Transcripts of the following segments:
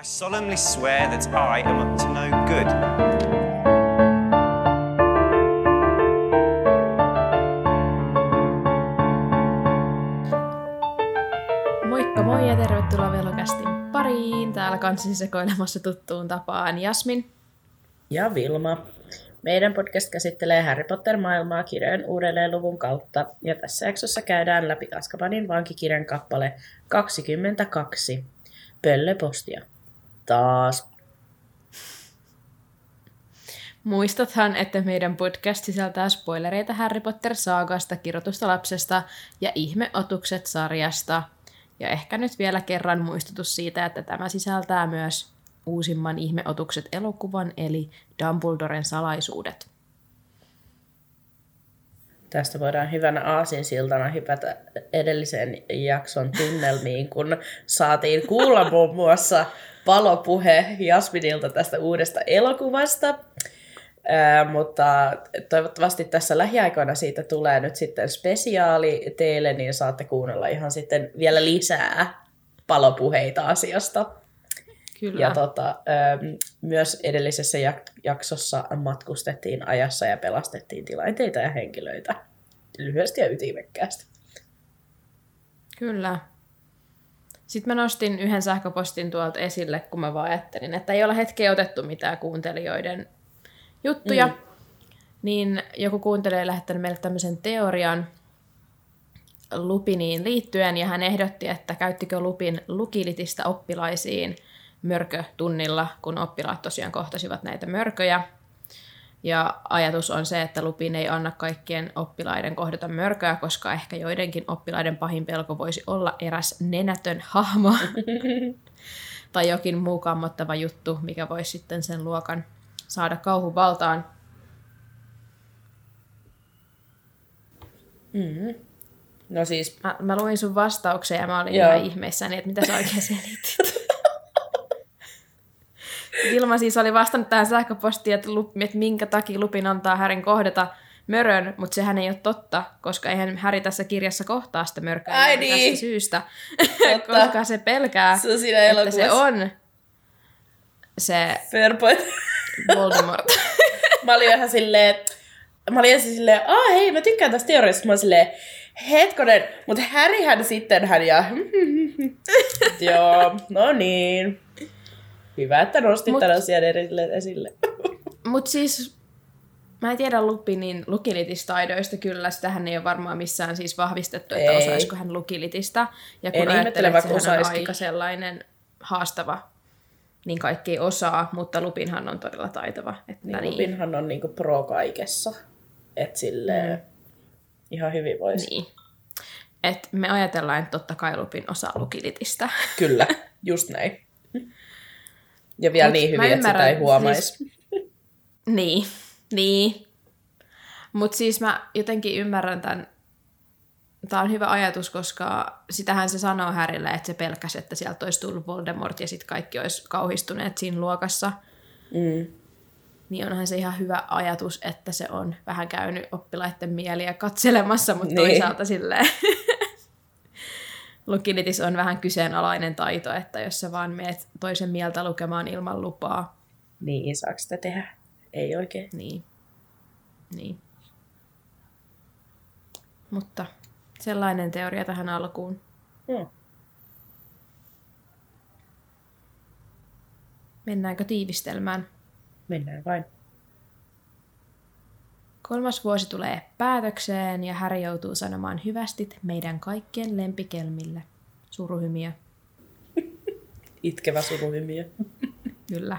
I solemnly swear that I am up to no good. Moikka moi ja tervetuloa Velokästin pariin. Täällä kanssasi sekoilemassa tuttuun tapaan Jasmin. Ja Vilma. Meidän podcast käsittelee Harry Potter-maailmaa kirjojen uudelleenluvun kautta, ja tässä jaksossa käydään läpi Askabanin vankikirjan kappale 22. Pöllepostia. Taas. Muistathan, että meidän podcast sisältää spoilereita Harry Potter-saagasta, kirjoitusta lapsesta ja ihmeotukset sarjasta. Ja ehkä nyt vielä kerran muistutus siitä, että tämä sisältää myös uusimman ihmeotukset elokuvan, eli Dumbledoren salaisuudet. Tästä voidaan hyvänä aasinsiltana hypätä edellisen jakson tunnelmiin, kun saatiin kuulla muun muassa palopuhe Jasminilta tästä uudesta elokuvasta. Ää, mutta toivottavasti tässä lähiaikoina siitä tulee nyt sitten spesiaali teille, niin saatte kuunnella ihan sitten vielä lisää palopuheita asiasta. Kyllä. Ja tota, myös edellisessä jak- jaksossa matkustettiin ajassa ja pelastettiin tilanteita ja henkilöitä lyhyesti ja ytimekkäästi. Kyllä. Sitten mä nostin yhden sähköpostin tuolta esille, kun mä vaan ajattelin, että ei ole hetkeä otettu mitään kuuntelijoiden juttuja. Mm. Niin joku kuuntelija lähettänyt meille tämmöisen teorian Lupiniin liittyen, ja hän ehdotti, että käyttikö Lupin lukilitistä oppilaisiin mörkötunnilla, kun oppilaat tosiaan kohtasivat näitä mörköjä. Ja ajatus on se, että Lupin ei anna kaikkien oppilaiden kohdata mörköä, koska ehkä joidenkin oppilaiden pahin pelko voisi olla eräs nenätön hahmo tai jokin muu kammottava juttu, mikä voisi sitten sen luokan saada kauhuvaltaan. Mm-hmm. No siis... Mä, mä luin sun vastauksen ja mä olin Joo. ihan ihmeissäni, että mitä sä oikein selitit. Vilma siis oli vastannut tähän sähköpostiin, että, lup, että minkä takia Lupin antaa Härin kohdata mörön, mutta sehän ei ole totta, koska eihän Häri tässä kirjassa kohtaa sitä mörköä Ai tästä niin. syystä, koska se pelkää, Se on siinä että se elokuvassa. on se Fair point. Voldemort. mä olin ihan silleen, mä olin ensin silleen, aa hei, mä tykkään tästä teoriasta. Mä olin silleen, hetkonen, mutta Härihän sitten hän ja... Joo, no niin. Hyvä, että nostit Mut- tämän asian esille. esille. Mutta siis mä en tiedä Lupinin lukilitistaidoista kyllä, sitähän ei ole varmaan missään siis vahvistettu, että Ei. osaisiko hän lukilitistä. Ja kun En ajattelee, että sehän on aika sellainen haastava, niin kaikki ei osaa, mutta Lupinhan on todella taitava. Että Niin, niin, Lupinhan on niinku pro kaikessa. Et silleen, mm. ihan hyvin voisi. niin. Et me ajatellaan, että totta kai Lupin osaa lukilitistä. Kyllä, just näin. Ja vielä Mut niin hyvin, että sitä ei huomaisi. siis- niin, niin. Mutta siis mä jotenkin ymmärrän tämän. Tämä on hyvä ajatus, koska sitähän se sanoo Härille, että se pelkäsi, että sieltä olisi tullut Voldemort ja sitten kaikki olisi kauhistuneet siinä luokassa. Mm. Niin onhan se ihan hyvä ajatus, että se on vähän käynyt oppilaiden mieliä katselemassa, mutta Niin. toisaalta silleen lukilitis on vähän kyseenalainen taito, että jos sä vaan meet toisen mieltä lukemaan ilman lupaa, Niin, saako sitä tehdä? Ei oikein. Niin. Niin. Mutta sellainen teoria tähän alkuun. Hmm. Mennäänkö tiivistelmään? Mennään vain. Kolmas vuosi tulee päätökseen ja Häri joutuu sanomaan hyvästit meidän kaikkien lempikelmille. Suruhymiö, Itkevä suruhymiö. kyllä.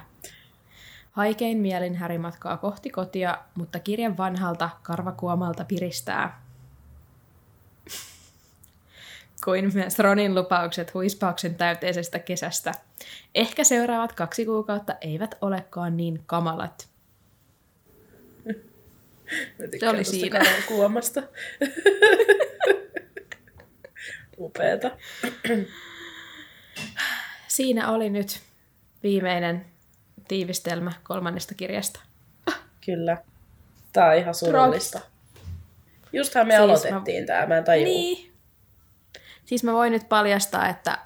Haikein mielin Häri matkaa kohti kotia, mutta kirjan vanhalta karvakuomalta piristää. Kuin myös Ronin lupaukset huispauksen täyteisestä kesästä. Ehkä seuraavat kaksi kuukautta eivät olekaan niin kamalat. Mä tykkään oli siinä. kuomasta. Upeeta. Siinä oli nyt viimeinen tiivistelmä kolmannesta kirjasta. Kyllä. Tää on ihan surullista. Justhan me Siis aloitettiin mä- tää, mä en tajua. Niin. Siis mä voin nyt paljastaa, että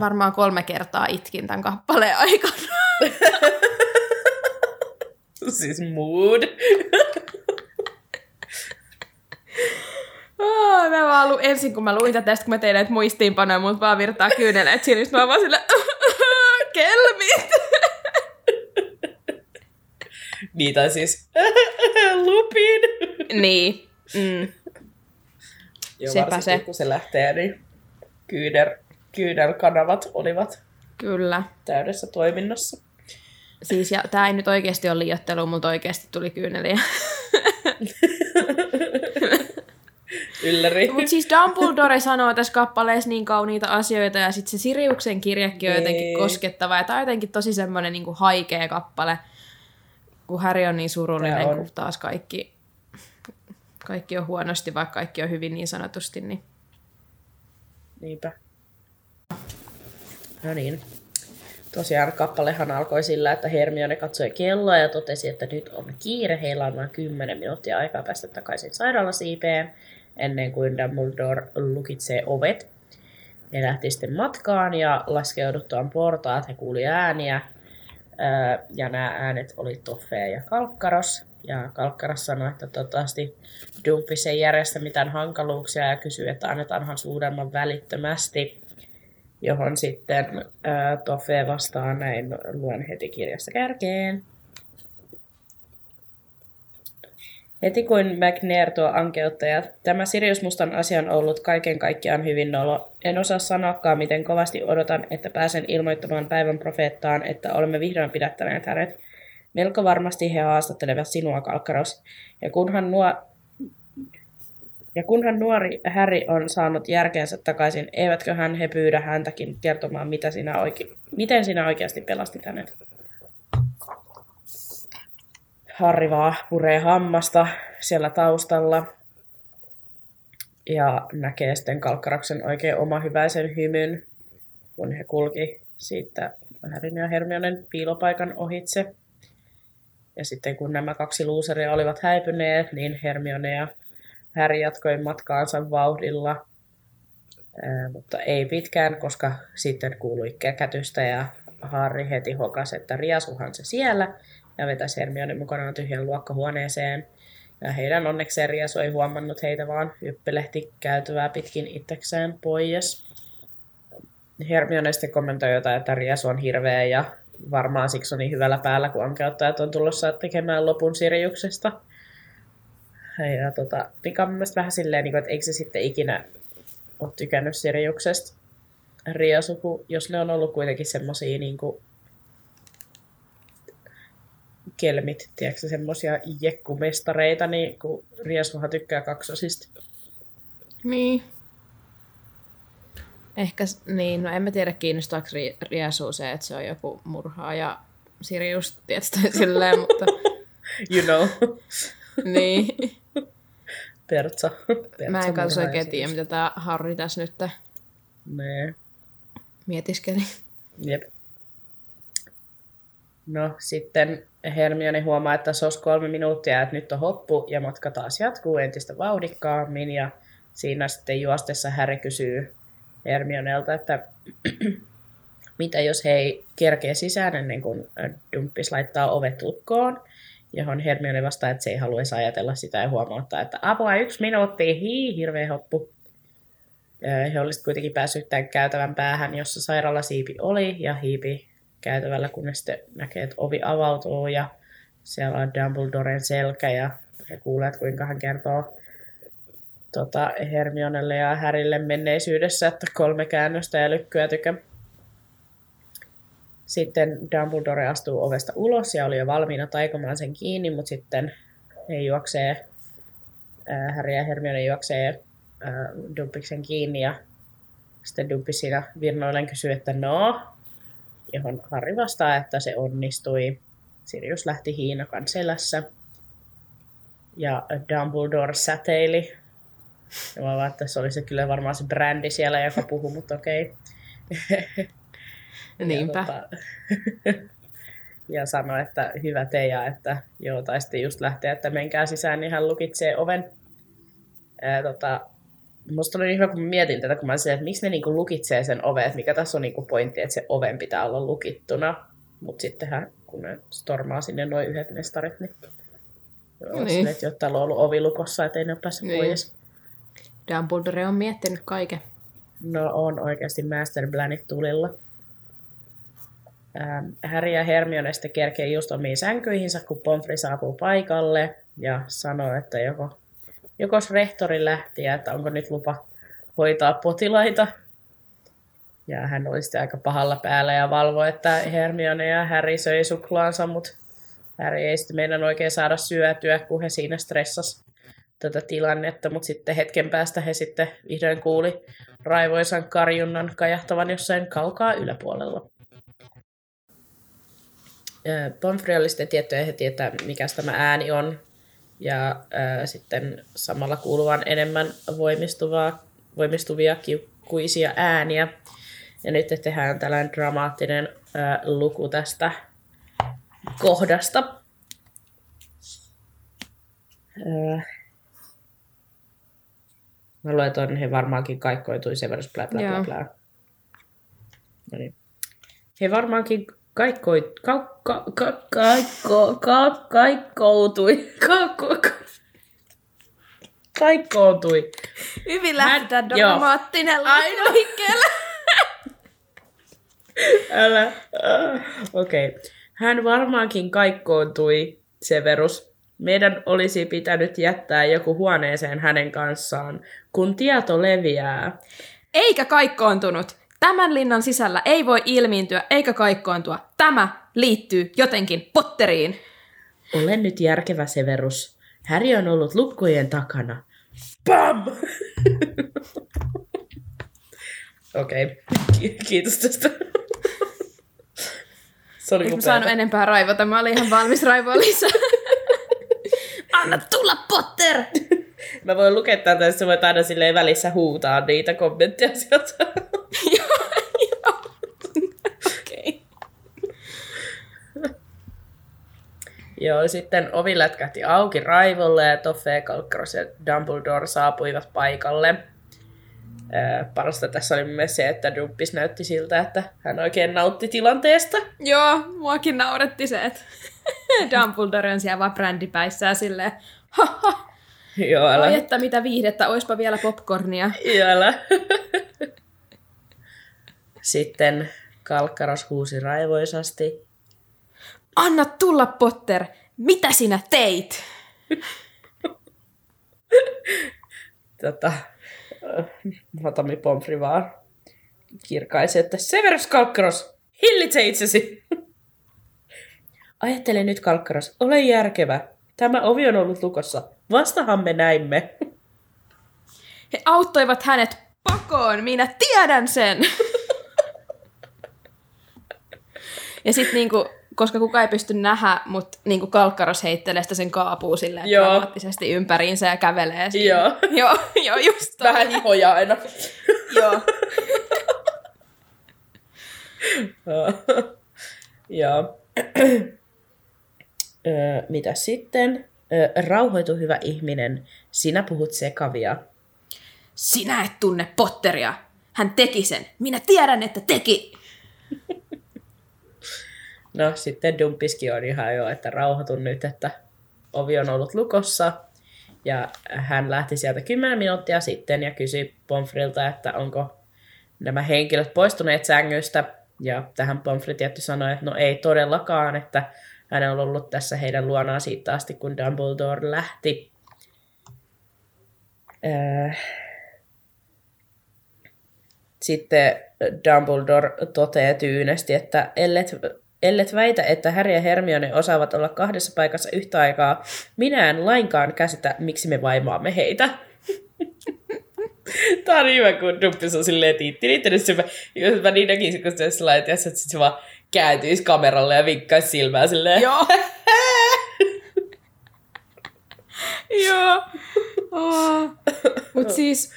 varmaan kolme kertaa itkin tämän kappaleen aikana. siis mood. Oh, mä vaan lu- ensin kun mä luin tätä, kun mä tein näitä muistiinpanoja, mut vaan virtaa kyyneleet silmistä, mä vaan sille, kelmit. Niin, tai siis lupin. niin. Mm. Ja Sepä se. kun se lähtee, niin kyynär, kyynärkanavat olivat Kyllä. täydessä toiminnassa. Siis, ja tää ei nyt oikeasti ole liiottelu, mutta oikeasti tuli kyyneliä. Ylläri. mutta siis Dumbledore sanoo tässä kappaleessa niin kauniita asioita, ja sitten se Siriuksen kirjakin on jotenkin Niin. koskettava, ja tää on jotenkin tosi semmoinen niin kuin haikea kappale, kun Harry on niin surullinen, on. kun taas kaikki, kaikki on huonosti, vaikka kaikki on hyvin niin sanotusti, niin Niinpä. No niin. Tosiaan kappalehan alkoi sillä, että Hermione katsoi kelloa ja totesi, että nyt on kiire. Heillä on vain 10 minuuttia aikaa päästä takaisin sairaalasiipeen ennen kuin Dumbledore lukitsee ovet. He lähti sitten matkaan ja laskeuduttuaan portaat he kuuli ääniä. Ja nämä äänet oli Toffee ja Kalkkaros. Ja Kalkkaros sanoi, että toivottavasti Dumpis ei järjestä mitään hankaluuksia ja kysyi, että annetaanhan suudelman välittömästi. Johon sitten Toffee vastaa näin, luen heti kirjasta kärkeen. Heti kuin McNair tuo ankeuttaja, tämä Sirius Mustan asia on ollut kaiken kaikkiaan hyvin nolo. En osaa sanoakaan, miten kovasti odotan, että pääsen ilmoittamaan päivän profeettaan, että olemme vihdoin pidättäneet hänet. Melko varmasti he haastattelevat sinua, Kalkkaros. Ja kunhan nuo ja kunhan nuori Harry on saanut järkeensä takaisin, eivätkö hän he pyydä häntäkin kertomaan, mitä sinä oike- miten sinä oikeasti pelastit hänet? Harry vaan puree hammasta siellä taustalla ja näkee sitten Kalkkaraksen oikein oma hyväisen hymyn, kun he kulki siitä Harryn ja Hermionen piilopaikan ohitse. Ja sitten kun nämä kaksi luuseria olivat häipyneet, niin Hermione ja Harry jatkoi matkaansa vauhdilla, ää, mutta ei pitkään, koska sitten kuului käkätystä ja Harry heti hokasi, että riasuhan se siellä ja vetäisi Hermione mukanaan tyhjän luokkahuoneeseen. Ja heidän onnekseen Riasu ei huomannut heitä, vaan hyppelehti käytävää pitkin itsekseen pois. Hermione sitten kommentoi jotain, että Riasu on hirveä ja varmaan siksi on niin hyvällä päällä, kun ankeuttajat on tulossa tekemään lopun Siriuksesta. Ja tota, mikä on mun mielestä vähän silleen, niin että eikö se sitten ikinä ole tykännyt Siriuksesta Riasu, jos ne on ollut kuitenkin semmosia niin kuin, kelmit, tiedätkö semmosia jekkumestareita, niin kun Riasuhan tykkää kaksosista. Niin. Ehkä, niin, no en mä tiedä kiinnostaako ri, Riasuu se, että se on joku murhaa ja Sirius tietysti silleen, mutta You know. niin. Pertsa. Pertsa Mä en kanssa oikein tiedä, mitä tää Harri tässä nyt Nee. mietiskeli. Jep. No sitten Hermione huomaa, että se olisi kolme minuuttia, että nyt on hoppu ja matka taas jatkuu entistä vauhdikkaammin ja siinä sitten juostessa Harry kysyy Hermionelta, että mitä jos he ei kerkeä sisään ennen kuin Dumppis laittaa ovet lukkoon, johon Hermione vastaa, että se ei haluaisi ajatella sitä ja huomauttaa, että apua yksi minuutti, hii, hirveä hoppu. Ja He olisivat kuitenkin päässyt tämän käytävän päähän, jossa sairaalasiipi oli, ja hiipi käytävällä, kunnes sitten näkee, että ovi avautuu, ja siellä on Dumbledoren selkä, ja he kuulevat, kuinka hän kertoo tota, Hermionelle ja Härille menneisyydessä, että kolme käännöstä ja lykkyä tykä. Sitten Dumbledore astuu ovesta ulos ja oli jo valmiina taikomaan sen kiinni, mutta sitten he juoksee, Harry ja Hermione juoksee ää, Dumpiksen kiinni ja sitten Dumpis siinä virnoilleen kysyy, että no, johon Harry vastaa, että se onnistui. Sirius lähti hiinakan selässä ja Dumbledore säteili. Ja mä vaan, että se oli se kyllä varmaan se brändi siellä, joka puhuu, mutta okei. Niinpä. Ja, tota, ja sanoi, että hyvä teija, että joo, tai sitten just lähtee, että menkää sisään, niin hän lukitsee oven. Ää, tota, musta oli niin hyvä, kun mä mietin tätä, kun mä sanoin, että miksi ne niinku lukitsee sen oven, että mikä tässä on niinku pointti, että se oven pitää olla lukittuna. Mutta sittenhän, kun ne stormaa sinne noin yhdet mestarit, niin, niin. Niin. että jotta on ollut ovi lukossa, ettei ne ole päässyt Niin. pois. Dumbledore on miettinyt kaiken. No on oikeasti Master Planit tulilla. Ähm, Harry ja Hermione sitten kerkee just omiin sänkyihinsä, kun Pomfrey saapuu paikalle ja sanoo, että joko, joko rehtori lähti että onko nyt lupa hoitaa potilaita. Ja hän oli sitten aika pahalla päällä ja valvoi, että Hermione ja Harry söi suklaansa, mutta Harry ei sitten meidän oikein saada syötyä, kun he siinä stressas tätä tilannetta, mutta sitten hetken päästä he sitten vihdoin kuuli raivoisan karjunnan kajahtavan jossain kaukaa yläpuolella. Pomfrey oli sitten tiettyjä heti, että mikä tämä ääni on, ja ää, sitten samalla kuuluvan enemmän voimistuvaa, voimistuvia kiukkuisia ääniä. Ja nyt tehdään tällainen dramaattinen ää, luku tästä kohdasta. Ää, Mä luen ton, he varmaankin kaikkoitui Severus bla bla bla Joo. bla. No niin. He varmaankin kaikkoi, ka, ka, ka, kaikko, ka, kaikkoutui. Ka, ka, ka, kaikkoutui. Hyvin lähdetään dramaattinen liikkeelle. Älä. Äh, Okei. Okay. Hän varmaankin kaikkoontui, Severus. Meidän olisi pitänyt jättää joku huoneeseen hänen kanssaan, kun tieto leviää. Eikä kaikkoontunut. Tämän linnan sisällä ei voi ilmiintyä eikä kaikkoontua. Tämä liittyy jotenkin Potteriin. Ole nyt järkevä, Severus. Häri on ollut lukkojen takana. Pam! Okei, okay. Ki- kiitos tästä. Se oli saanut enempää raivota? Mä olin ihan valmis raivoa lisää. Anna tulla, Potter! Mä voin lukea tätä, että sä voit aina silleen välissä huutaa niitä kommentteja sieltä. Joo, joo. Okei. Joo, sitten ovi lätkähti auki raivolle ja Toffe, Kalkkaros ja Dumbledore saapuivat paikalle. Ää, parasta tässä oli myös se, että Dumpis näytti siltä, että hän oikein nautti tilanteesta. Joo, muakin nauretti se, että Dumbledore on siellä vaan brändipäissään silleen, Joo, älä. oi että mitä viihdettä, oispa vielä popcornia. Joo, älä. sitten Kalkkaros huusi raivoisasti. Anna tulla, Potter! Mitä sinä teit? Tota, äh, Matami Pomfri vaan kirkaisi, että Severus Kalkkaros, hillitse itsesi! Ajattele nyt, Kalkkaros, ole järkevä. Tämä ovi on ollut lukossa. Vastahan me näimme. He auttoivat hänet pakoon, minä tiedän sen! ja sitten niinku, koska kukaan ei pysty nähdä, mutta niinku kalkkaros heittelee sitä sen kaapuu silleen Joo. dramaattisesti ympäriinsä ja kävelee siinä. Joo. joo, joo, just toi. Vähän hihoja aina. Joo. Joo. Öö, mitä sitten? Öö, rauhoitu hyvä ihminen, sinä puhut sekavia. Sinä et tunne Potteria. Hän teki sen. Minä tiedän, että teki. No sitten Dumpiskin on ihan jo, että rauhoitun nyt, että ovi on ollut lukossa. Ja hän lähti sieltä 10 minuuttia sitten ja kysyi Pomfrilta, että onko nämä henkilöt poistuneet sängystä. Ja tähän Pomfri tietty sanoi, että no ei todellakaan, että hän on ollut tässä heidän luonaan siitä asti, kun Dumbledore lähti. Äh. Sitten Dumbledore toteaa tyynesti, että ellet, ellet väitä, että Harry ja Hermione osaavat olla kahdessa paikassa yhtä aikaa, minä en lainkaan käsitä, miksi me vaimaamme heitä. Tää on hyvä, kun Dumpis on silleen tiitti. Niitä se, jos mä niin näkisin, kun se sellainen, että se vaan kääntyisi kameralle ja vinkkaisi silmää silleen. Joo. Joo. Oh. Mut siis...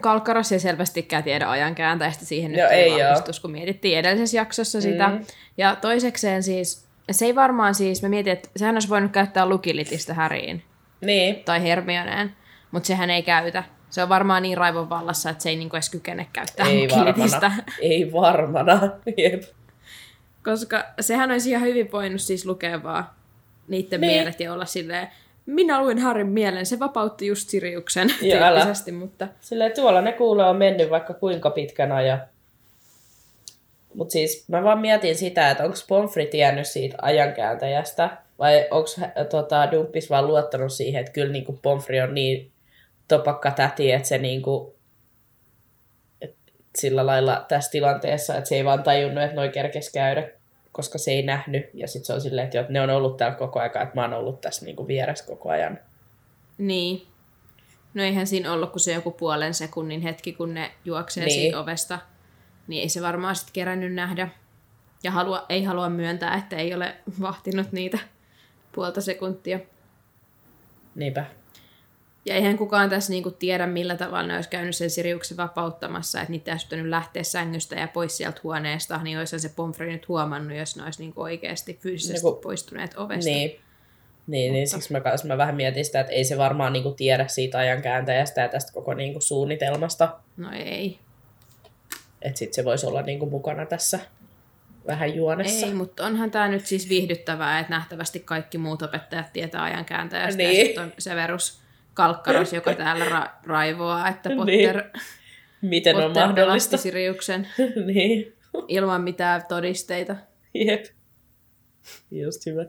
Kalkkaros ei selvästikään tiedä ajan kääntäistä siihen Joo, nyt ei vahvistus, kun mietittiin edellisessä jaksossa sitä. Mm. Ja toisekseen siis, se ei varmaan siis, mä mietin, että sehän olisi voinut käyttää lukilitistä Häriin Niin. tai Hermioneen, Mutta sehän ei käytä. Se on varmaan niin raivon vallassa, että se ei niinku edes kykene käyttää Ei kilitistä. varmana. Ei varmana. Jep. Koska sehän olisi ihan hyvin voinut siis lukea vaan niiden Niin. mielet ja olla silleen, minä luin Harrin mielen, se vapautti just Siriuksen tyyppisesti, mutta Silleen tuolla ne kuulee on mennyt vaikka kuinka pitkän ajan. Mutta siis mä vaan mietin sitä, että onko Pomfri tiennyt siitä ajankääntäjästä, vai onko tota, Dumppis vaan luottanut siihen, että kyllä niinku Pomfri on niin topakka täti, että se niinku, et sillä lailla tässä tilanteessa, että se ei vaan tajunnut, että noi kerkes käydä, koska se ei nähnyt. Ja sitten se on silleen, että, jo, että ne on ollut täällä koko ajan, että mä oon ollut tässä niinku vieressä koko ajan. niin. No eihän siinä ollut kuin se joku puolen sekunnin hetki, kun ne juoksee Niin. niin. siitä ovesta. Niin ei se varmaan sitten kerännyt nähdä. Ja halua, ei halua myöntää, että ei ole vahtinut niitä puolta sekuntia. Niinpä. Ja eihän kukaan tässä niinku tiedä, millä tavalla ne olisi käynyt sen Siriuksen vapauttamassa, että niitä olisi pitänyt lähteä sängystä ja pois sieltä huoneesta, niin olisi se Pomfrey nyt huomannut, jos ne olisi niinku oikeasti fyysisesti Niinku- poistuneet ovesta. Niin. Niin, niin siksi mä, kans- mä vähän mietin sitä, että ei se varmaan niinku tiedä siitä ajankääntäjästä ja tästä koko niinku suunnitelmasta. No ei. Että sit se voisi olla niinku mukana tässä vähän juonessa. Ei, mutta onhan tämä nyt siis viihdyttävää, että nähtävästi kaikki muut opettajat tietää ajankääntäjästä. Niin. Ja sitten on Severus Kalkkaros, joka täällä ra- raivoaa, että Niin. Potter, Miten on Potter mahdollista? pelasti Siriuksen niin, ilman mitään todisteita. jep. Just hyvä.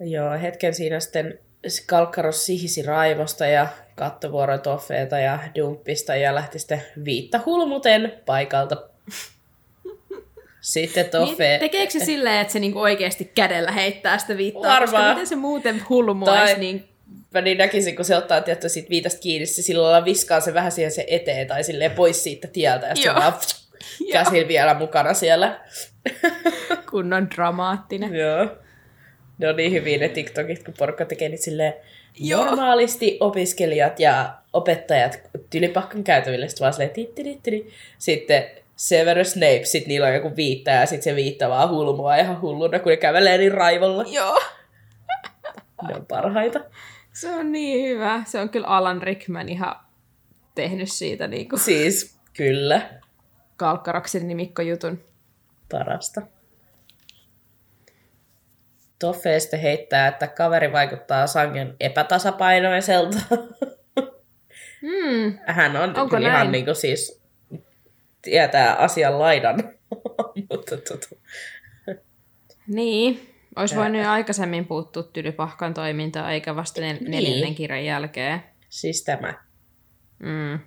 Joo, hetken siinä sitten Kalkkaros sihisi raivosta ja kattovuoroi Toffeeta ja Dumppista ja lähti sitten viitta hulmuten paikalta. Sitten Toffe... Niin, tekeekö se silleen, että se niinku oikeasti kädellä heittää sitä viittaa? Varmaan. Koska miten se muuten hulmuaisi, Tai- niin Mä niin näkisin, kun se ottaa tietty siitä viitasta kiinni, se sillä lailla viskaa se vähän siihen se eteen tai silleen pois siitä tieltä ja sitten vaan käsillä vielä mukana siellä. kunnon dramaattinen. Joo. Ne on niin hyviä ne TikTokit, kun porukka tekee niitä silleen Joo. normaalisti opiskelijat ja opettajat tylipahkan käytäville, sitten vaan silleen tittirittiri. Sitten Severus Snape, sit niillä on joku viitta ja sit se viitta vaan hulmua ihan hulluna, kun ne kävelee niin raivolla. Joo. Ne on parhaita. Se on niin hyvä. Se on kyllä Alan Rickman ihan tehnyt siitä niinku Siis kyllä, Kalkkaraksen nimikkojutun. parasta. Toffe sitten heittää, että kaveri vaikuttaa sangen epätasapainoiselta. Hmm. Hän on Onko kyllä ihan näin? niin kuin siis tietää asian laidan. Mutta tota, Niin. Olisi voinut jo aikaisemmin puuttua Tylypahkan toimintaan, eikä vasta nel- Niin. neljännen kirjan jälkeen. siis tämä. Mm.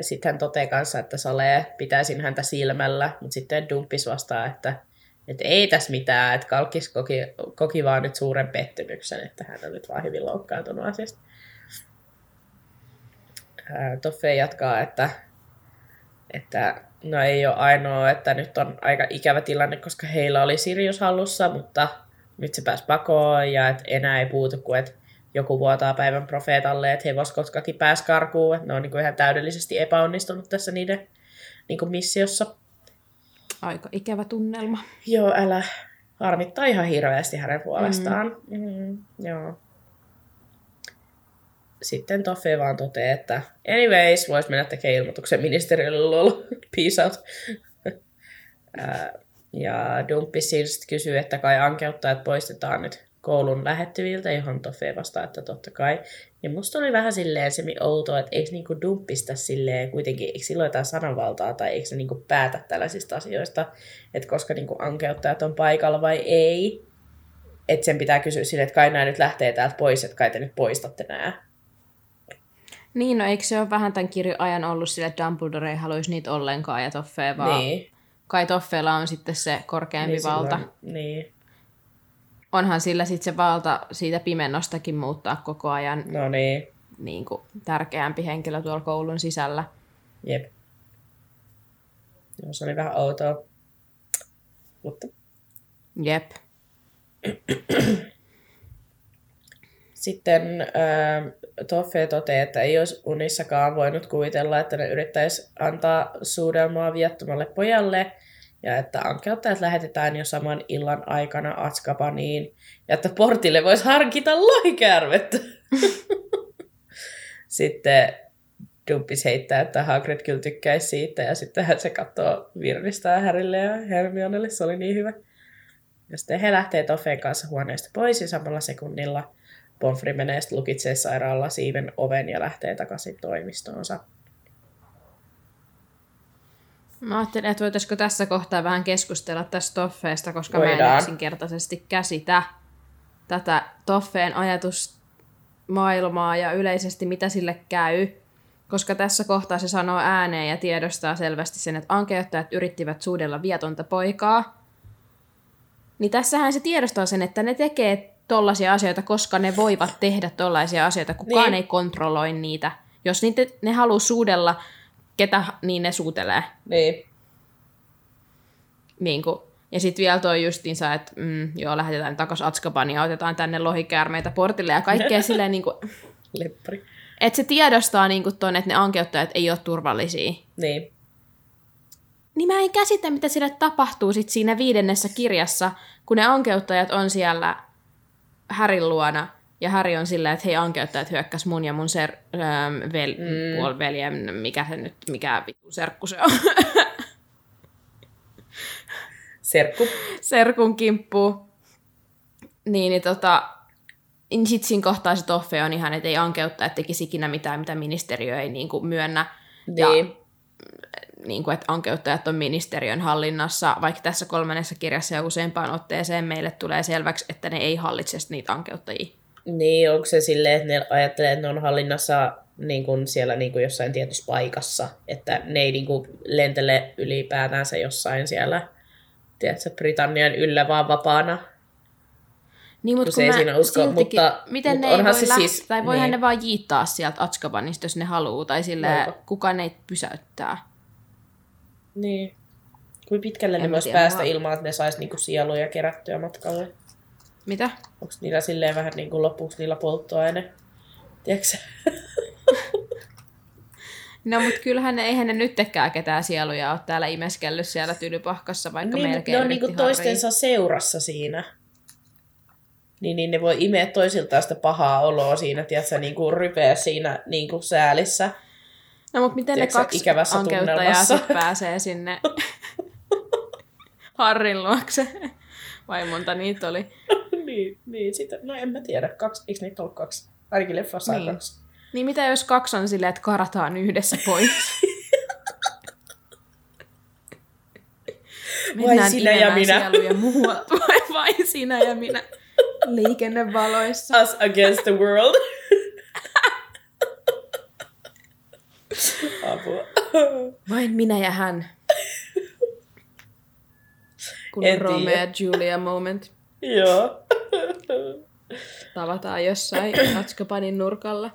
Sitten hän toteaa kanssa, että Sale pitäisin häntä silmällä, mutta sitten Dumppis vastaa, että, että ei tässä mitään, että Kalkis koki, koki vaan nyt suuren pettymyksen, että hän on nyt vaan hyvin loukkaantunut asiasta. Toffe jatkaa, että, että no ei ole ainoa, että nyt on aika ikävä tilanne, koska heillä oli Sirius hallussa, mutta nyt se pääsi pakoon ja että enää ei puutu kuin, että joku vuotaa päivän profeetalle, että hevoskotkakin pääsi karkuun, että ne on niin kuin ihan täydellisesti epäonnistunut tässä niiden niin kuin missiossa. Aika ikävä tunnelma. Joo, älä. Harmittaa ihan hirveästi hänen puolestaan. Mm. Mm, joo. Sitten Toffe vaan toteaa, että anyways, vois mennä tekemään ilmoituksen ministeriölle lol. Peace out. Ja Dumppi siis kysyy, että kai ankeuttajat poistetaan nyt koulun lähettyviltä, johon Toffe vastaa, että totta kai. Ja musta oli vähän silleen se outoa, että eikö niinku Dumppista silleen kuitenkin, eikö sillä ole jotain sananvaltaa tai eikö se niinku päätä tällaisista asioista, että koska niinku ankeuttajat on paikalla vai ei. Että sen pitää kysyä silleen, että kai nämä nyt lähtee täältä pois, että kai te nyt poistatte nämä. Niin, no eikö se ole vähän tämän kirjan ajan ollut sille, että Dumbledore ei haluaisi niitä ollenkaan ja Toffee vaan... Niin. Kai Toffeella on sitten se korkeampi niin valta. silloin- Niin. Onhan sillä sitten se valta siitä pimennostakin muuttaa koko ajan No niin. niin kuin, tärkeämpi henkilö tuolla koulun sisällä. Jep. Joo, se oli vähän outoa. Mutta Jep. Sitten äh, Toffe toteaa, että ei olisi unissakaan voinut kuvitella, että ne yrittäisi antaa suudelmaa viattomalle pojalle. ja että ankeuttajat lähetetään jo saman illan aikana Atskabaniin, ja että portille voisi harkita lohikäärmettä. sitten Dumpis heittää, että Hagrid kyllä tykkäisi siitä, ja sitten hän se katsoo virnistää Härille ja Hermionelle, se oli niin hyvä. Ja sitten he lähtee Toffeen kanssa huoneesta pois, ja samalla sekunnilla Pomfri menee sitten lukitsee sairaalla siiven oven ja lähtee takaisin toimistoonsa. Mä ajattelin, että voitaisiko tässä kohtaa vähän keskustella tästä Toffeesta, koska mä Voidaan. en yksinkertaisesti käsitä tätä Toffeen ajatusmaailmaa ja yleisesti mitä sille käy. Koska tässä kohtaa se sanoo ääneen ja tiedostaa selvästi sen, että ankeuttajat yrittivät suudella vietonta poikaa. Niin tässähän se tiedostaa sen, että ne tekee tollaisia asioita, koska ne voivat tehdä tollaisia asioita. Kukaan Niin. ei kontrolloi niitä. Jos niitä, ne haluaa suudella ketä, niin ne suutelee. Niin. Niin kuin, ja sitten vielä toi justiinsa, että mm, joo, lähetetään takaisin ja otetaan tänne lohikäärmeitä portille ja kaikkea silleen, niin kuin, Leppari. että se tiedostaa niin kuin ton, että ne ankeuttajat ei ole turvallisia. Niin. Niin mä en käsitä, mitä sille tapahtuu sit siinä viidennessä kirjassa, kun ne ankeuttajat on siellä Härin luona, ja Häri on sillä, että hei ankeuttajat hyökkäs mun ja mun ser, ähm, vel, mm. puoliveljen, mikä se nyt, mikä vittu serkku se on, Serkku. serkun kimppu. Niin, niin tota, niin sit siinä kohtaa se Toffe on ihan, että ei ankeuttajat tekisi ikinä mitään, mitä ministeriö ei niin kuin myönnä. Ja Niin. kuin, että ankeuttajat on ministeriön hallinnassa, vaikka tässä kolmannessa kirjassa ja useampaan otteeseen meille tulee selväksi, että ne ei hallitse niitä ankeuttajia. Niin, onko se silleen, että ne ajattelee, että ne on hallinnassa niin kuin siellä niin kuin jossain tietyssä paikassa, että ne ei niin kuin lentele ylipäätänsä jossain siellä, tiedätkö, Britannian yllä vaan vapaana. Niin, mutta Kun se ei siinä usko, siltikin, mutta- miten mutta ne ei onhan voi se lähteä, siis- tai voihan niin. ne vaan jiittaa sieltä Atskabanista, jos ne haluaa, tai sille kukaan ei pysäyttää. Niin. Kuinka pitkälle En ne tiedä, päästä mä- ilman, että ne sais niinku sieluja kerättyä matkalle? Mitä? Onko niillä silleen vähän niin kuin lopuksi niillä polttoaine? Tiedätkö? No, mutta kyllähän ne, eihän ne nyttekään ketään sieluja ole täällä imeskellyt siellä tylypahkassa, vaikka Niin, melkein ne on niinku toistensa seurassa siinä. Niin, niin ne voi imeä toisiltaan sitä pahaa oloa siinä, tiedätkö, niinku rypeä siinä niinku säälissä. No, mutta miten Tiedätkö, ne kaksi ikävässä ankeuttajaa tunnelmassa? sit pääsee sinne Harrin luokse? Vai monta niitä oli? niin, niin, sitä, no en mä tiedä. Kaksi, eikö niitä ollut kaksi? Ainakin leffassa Niin. niin. kaksi. Niin mitä jos kaksi on silleen, että karataan yhdessä pois? Mennään sinä ja minä. muualta, vai vain sinä ja minä liikennevaloissa? Us against the world. Apua. Vain minä ja hän. Kun En Romeo tiedä. ja Julia moment. Joo. Tavataan jossain Atskapanin nurkalla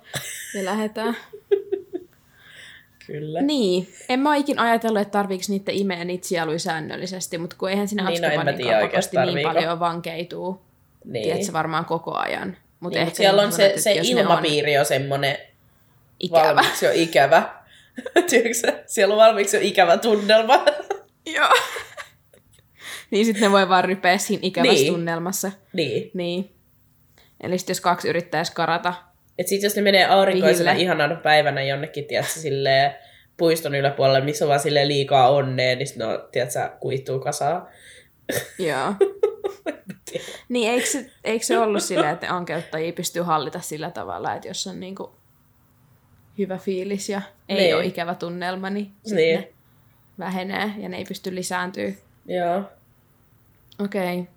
ja lähdetään. Kyllä. Niin, en mä ikin ajatellut, että tarviiko niitä imeä niitä sieluja säännöllisesti, mutta kun eihän siinä Niin, no Atskapanin pakosti niin paljon vankeituu. Niin. Tiedätkö varmaan koko ajan. Mut Niin, mutta siellä on se, se ne on ilmapiiri on semmoinen Ikävä. valmiiksi jo ikävä. Tiedätkö? Siellä on valmiiksi jo ikävä tunnelma. Joo. niin sitten ne voi vaan rypeä siinä ikävässä Niin. tunnelmassa. niin. Niin. Eli sit jos kaksi yrittäisi karata, Et sit jos ne menee aurinkoisena ihanana päivänä jonnekin, tiedätkö, silleen puiston yläpuolelle, missä on vaan silleen liikaa onnea, niin sit ne on, tiedätkö, kuittuu kasaan. Joo. niin eikö se, eikö se ollut silleen, että ankeuttajia pystyy hallita sillä tavalla, että jos on niinku hyvä fiilis ja ei Niin. ole ikävä tunnelma, niin, Niin. ne vähenee ja ne ei pysty lisääntyä. Joo. Okei. Okay.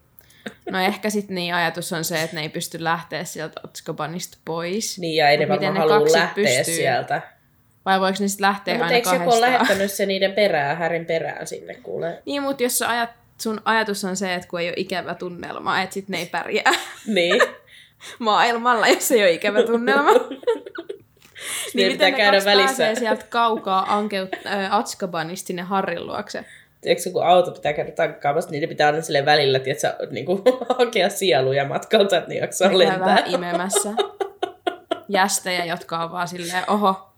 No ehkä sitten niin ajatus on se, että ne ei pysty lähteä sieltä Otskobanista pois. Niin, ja ei ne varmaan ne halua lähteä pystyy? sieltä. Vai voiko ne sitten lähteä No, mutta aina eikö joku kahdestaan? lähettänyt se niiden perään, Härin perään sinne, kuulee? Niin, mutta jos sä ajat, sun ajatus on se, että kun ei ole ikävä tunnelma, että sitten ne ei pärjää Niin. maailmalla, jos ei ole ikävä tunnelma. niin pitää ne käydä välissä. pääsee sieltä kaukaa ankeut, äh, Atskabanista sinne Harrin luokse? Tiedätkö, kun auto pitää käydä tankkaamassa, niin pitää aina sille välillä, tiedätkö, niin kuin, hakea sieluja matkalta, että ne jaksaa käy lentää. vähän imemässä jästejä, jotka on vaan silleen, oho,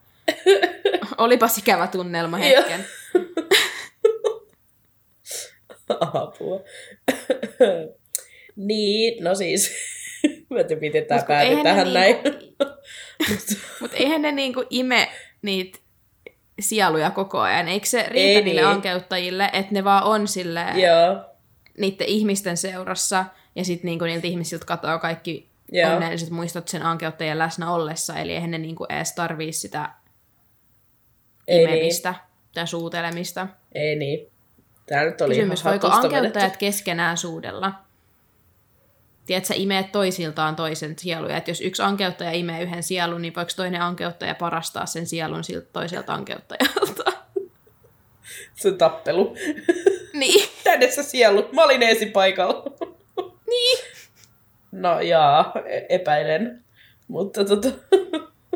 olipas ikävä tunnelma hetken. Apua. niin, no siis, mä en tiedä, miten tämä ne tähän näin. niinku- Mutta eihän ne niinku ime niitä sieluja koko ajan. Eikö se riitä Ei niille niin. ankeuttajille, että ne vaan on sille Joo, niiden ihmisten seurassa ja sitten niinku niiltä ihmisiltä katoaa kaikki Joo. onnelliset muistot sen ankeuttajien läsnä ollessa. Eli eihän ne niinku edes tarvii sitä ei niin, imemistä tai suutelemista. ei niin. Tää nyt oli Kysymys, ihan voiko ankeuttajat vedetty. keskenään suudella? Tiedätkö, sä imeet toisiltaan toisen sieluja. Että jos yksi ankeuttaja imee yhden sielun, niin voiko toinen ankeuttaja parastaa sen sielun siltä toiselta ankeuttajalta? Se on tappelu. niin. Tänne sä sielu. Mä olin esipaikalla. niin. No jaa, e- epäilen. Mutta tota...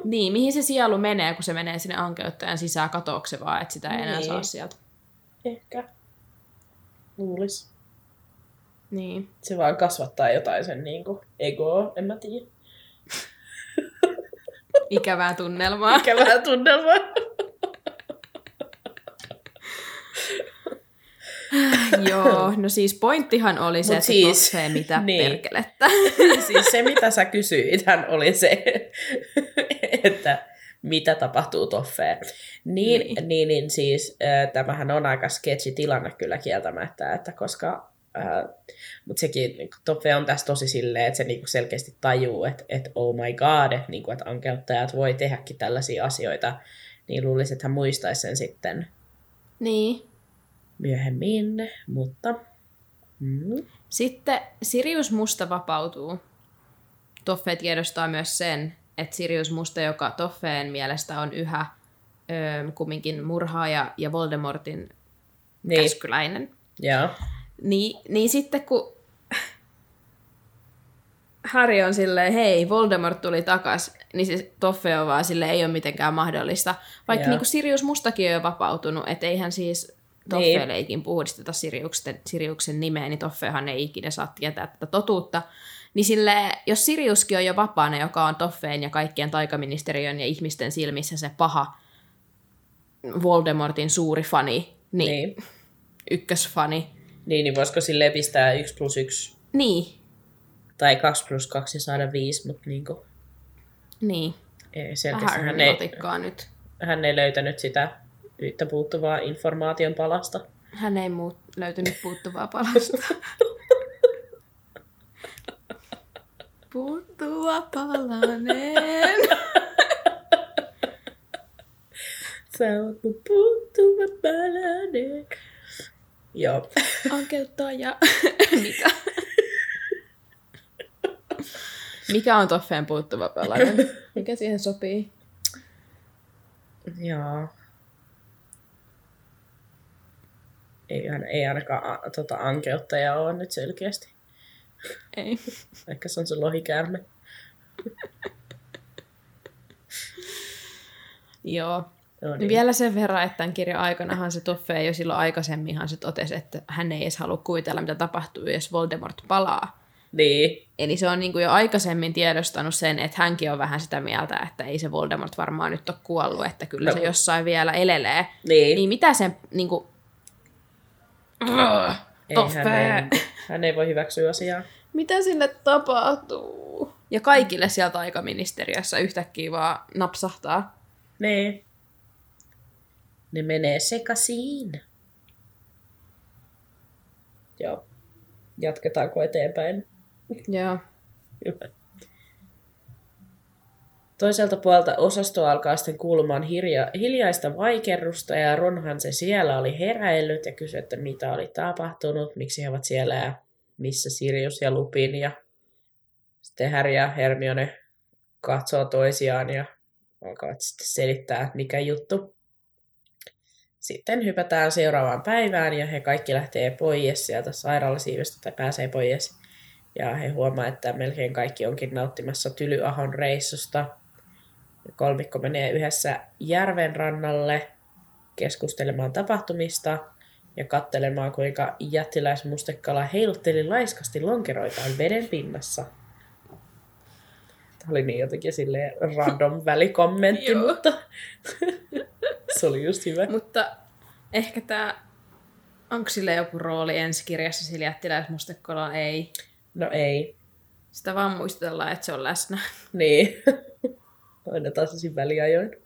Niin, mihin se sielu menee, kun se menee sinne ankeuttajan sisään, katoako se vaan, että sitä ei enää Niin. saa sieltä. Ehkä. Luulis. Niin. Se vaan kasvattaa jotain sen niinku egoa, en mä tiedä. Ikävää tunnelmaa. Ikävää tunnelmaa. Joo, no siis pointtihan oli se, Mut että siis- toffee mitä niin. perkelettä. siis se, mitä sä kysyit, hän oli se, että mitä tapahtuu toffeen. Niin, Niin. niin. niin, niin siis äh, tämähän on aika sketchy tilanne kyllä kieltämättä, että koska mutta sekin, niin Toffe on tässä tosi silleen, että se niinku selkeästi tajuu, että, että oh my god, että, niinku, että ankeuttajat voi tehdäkin tällaisia asioita, niin luulisin, että hän muistaisi sen sitten niin. myöhemmin, mutta mm, Sitten Sirius Musta vapautuu. Toffe tiedostaa myös sen, että Sirius Musta, joka Toffeen mielestä on yhä öö, kumminkin murhaaja ja Voldemortin niin, käskyläinen, joo, niin, niin sitten kun Harry on silleen, hei, Voldemort tuli takas, niin se Toffe on vaan silleen, ei ole mitenkään mahdollista. Vaikka Joo. niin kuin Sirius Mustakin on jo vapautunut, että eihän siis Toffeelle Niin. ikin puhdisteta Siriuksen, Siriuksen nimeä, niin Toffehan ei ikinä saa tietää tätä totuutta. Niin sille, jos Siriuskin on jo vapaana, joka on Toffeen ja kaikkien taikaministeriön ja ihmisten silmissä se paha Voldemortin suuri fani, niin. niin. ykkösfani, Niin, niin voisiko sille pistää 1 plus 1 niin, tai 2 plus 2 ja saada 5, mutta niin kuin, niin. ei, selkeästi hän ei, nyt. hän ei löytänyt sitä yhtä puuttuvaa informaation palasta. Hän ei muut löytynyt puuttuvaa palasta. Puuttuva palanen. Sä oot mun puuttuva palanen. Joo. Ankeuttaa ja... Mitä? Mikä on Toffeen puuttuva palanen? Mikä siihen sopii? Joo. Ei, aina- ei ainakaan a, tota, ankeuttajaa ole nyt selkeästi. Ei. Ehkä se on se lohikäärme. Joo. No Niin. Vielä sen verran, että tämän kirjan aikanahan se Toffe jo silloin aikaisemminhan se totesi, että hän ei edes halua kuvitella, mitä tapahtuu, jos Voldemort palaa. Niin. Eli se on niin kuin jo aikaisemmin tiedostanut sen, että hänkin on vähän sitä mieltä, että ei se Voldemort varmaan nyt ole kuollut, että kyllä No. se jossain vielä elelee. Niin. Niin mitä sen niin kuin... Hän, ei, hän ei voi hyväksyä asiaa. Mitä sille tapahtuu? Ja kaikille sieltä aikaministeriössä yhtäkkiä vaan napsahtaa. Niin. Ne menee sekaisin. Joo. Jatketaanko eteenpäin? Joo. Hyvä. Toiselta puolelta osasto alkaa sitten kuulumaan hirja, hiljaista vaikerrusta ja Ronhan se siellä oli heräillyt ja kysyi, että mitä oli tapahtunut, miksi he ovat siellä ja missä Sirius ja Lupin ja sitten Harry ja Hermione katsoo toisiaan ja alkavat sitten selittää, että mikä juttu. Sitten hypätään seuraavaan päivään ja he kaikki lähtee pois sieltä sairaalasiivestä tai pääsee pois. Ja he huomaa, että melkein kaikki onkin nauttimassa Tylyahon reissusta. Kolmikko menee yhdessä järven rannalle keskustelemaan tapahtumista ja katselemaan, kuinka jättiläismustekala heilutteli laiskasti lonkeroitaan veden pinnassa. Tämä oli niin jotenkin silleen random välikommentti, mutta se oli just hyvä. Mutta ehkä tämä Onko sille joku rooli ensi kirjassa sillä jättiläismustekolla? Ei. No ei. Sitä vaan muistellaan, että se on läsnä. Niin. Aina tasaisin väliajoin.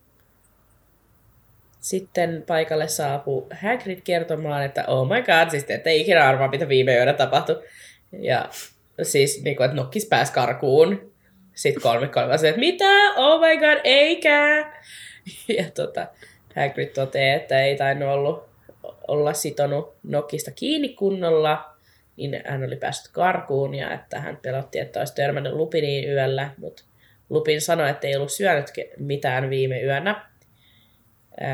Sitten paikalle saapuu Hagrid kertomaan, että oh my god, siis te ette ikinä arvaa, mitä viime yönä tapahtui. Ja siis, niin kuin, että nokkis pääsi karkuun. Sitten kolmikko oli se, että mitä? Oh my god, eikä! Ja tota, Hagrid toteaa, että ei tainnut ollut, olla sitonut nokkista kiinni kunnolla, niin hän oli päässyt karkuun ja että hän pelotti, että olisi törmännyt Lupiniin yöllä, mutta Lupin sanoi, että ei ollut syönyt mitään viime yönä,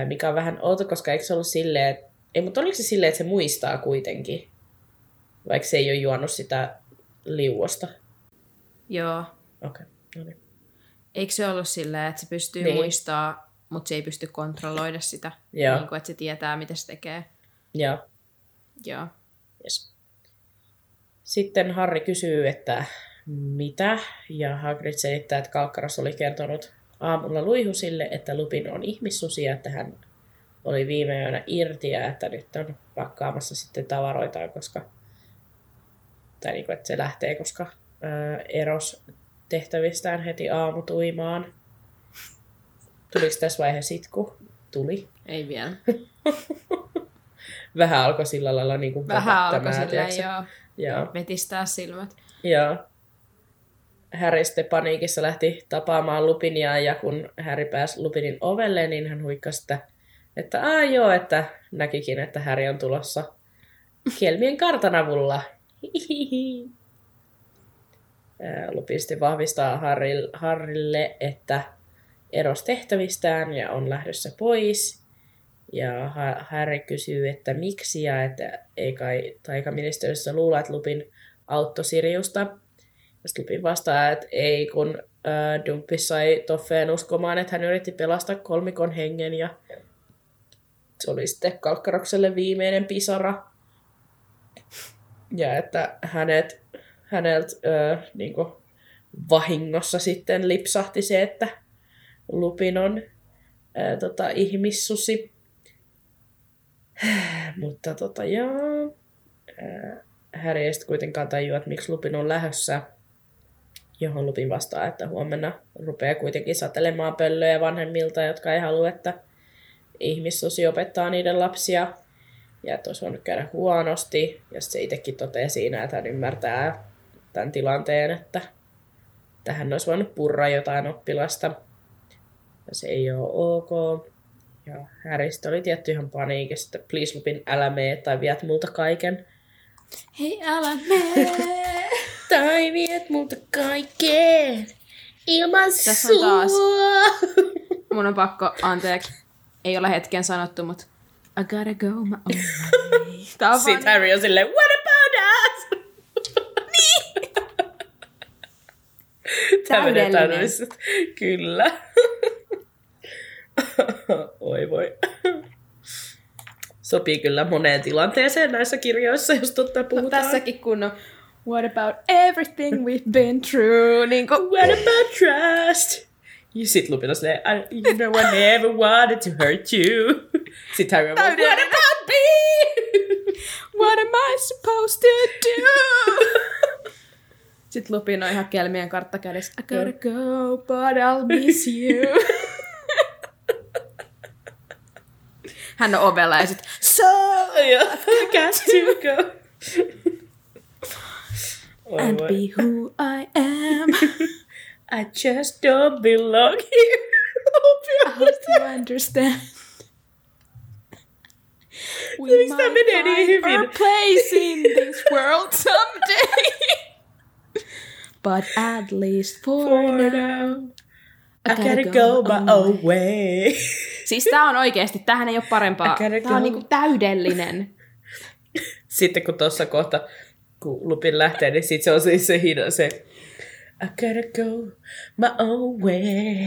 mikä on vähän outo, koska eikö se ollut silleen, että, ei, mutta oliko se silleen, että se muistaa kuitenkin, vaikka se ei ole juonut sitä liuosta? Joo. Okei, okay. no niin. Eikö se ollut silleen, että se pystyy Niin. muistaa, mutta se ei pysty kontrolloida sitä? Joo. Niin kuin, että se tietää, mitä se tekee. Joo. Joo. Yes. Sitten Harri kysyy, että mitä, ja Hagrid selittää, että Kalkkaros oli kertonut aamulla Luihusille, että Lupin on ihmissusi ja että hän oli viime yönä irti ja että nyt on pakkaamassa sitten tavaroitaan, koska tai niin kuin, että se lähtee, koska ää, eros tehtävistään heti aamutuimaan. Tuliko tässä vaiheessa itku? Tuli. Ei vielä. Vähän alkoi sillä lailla niin kuin Vähän alkoi silleen joo, Joo. vetistää silmät. Joo. Harry sitten paniikissa lähti tapaamaan Lupinia ja kun Harry pääsi Lupinin ovelle, niin hän huikkasi, että, että Aa, joo, että näkikin, että Harry on tulossa Kelmien kartan avulla. Ää, Lupin sitten vahvistaa Harrylle, että eros tehtävistään ja on lähdössä pois. Ja Ha- Harry kysyy, että miksi ja että ei kai taikaministeriössä luulla, että Lupin auttoi Siriusta. Sitten Lupin vastaa, että ei, kun äh, Dumpis sai Toffeen uskomaan, että hän yritti pelastaa kolmikon hengen ja se oli sitten Kalkkarokselle viimeinen pisara. Ja että hänet, häneltä äh, niin vahingossa sitten lipsahti se, että Lupin on ää, tota, ihmissusi. Mutta tota, joo. Ää, Harry ei sitten kuitenkaan tajua, että miksi Lupin on lähdössä. Johon Lupin vastaa, että huomenna rupeaa kuitenkin satelemaan pöllöjä vanhemmilta, jotka ei halua, että ihmissusi opettaa niiden lapsia. Ja että olisi voinut käydä huonosti. Ja se itsekin toteaa siinä, että hän ymmärtää tämän tilanteen, että tähän olisi voinut purra jotain oppilasta. Ja se ei ole ok. Ja Harrystä oli tietty ihan paniikissa, että please Lupin, älä mene tai viet multa kaiken. Hei, älä mene! Tai viet multa kaiken ilman Tässä on taas. sua. Mun on pakko, anteeksi, ei ole hetken sanottu, mutta I gotta go my own way. Sitten Harry on silleen, what about us? niin! Tämmöinen Täydellinen. Kyllä. Oi voi. Sopii kyllä moneen tilanteeseen näissä kirjoissa, jos totta No, puhutaan. tässäkin kun on What about everything we've been through? Niin kuin, What about trust? Ja sit Lupin on silleen, you know I never wanted to hurt you. Sitten Harry on what about me? What am I supposed to do? Sitten Lupin on ihan kelmien kartta kädessä. I gotta go, but I'll miss you. Hän on ovella ja sit So I got to go. Oi and voi. be who I am. I just don't belong here. I hope you understand. We Miksi might menee niin find hyvin? our place in this world someday. But at least for, For now. now. I gotta go my own way. Siis tää on oikeesti, tähän ei ole parempaa. Gotta Tää on go. niinku täydellinen. Sitten kun tuossa kohta, kun Lupin lähtee, niin sit se on siis se hina, se I gotta go my own way.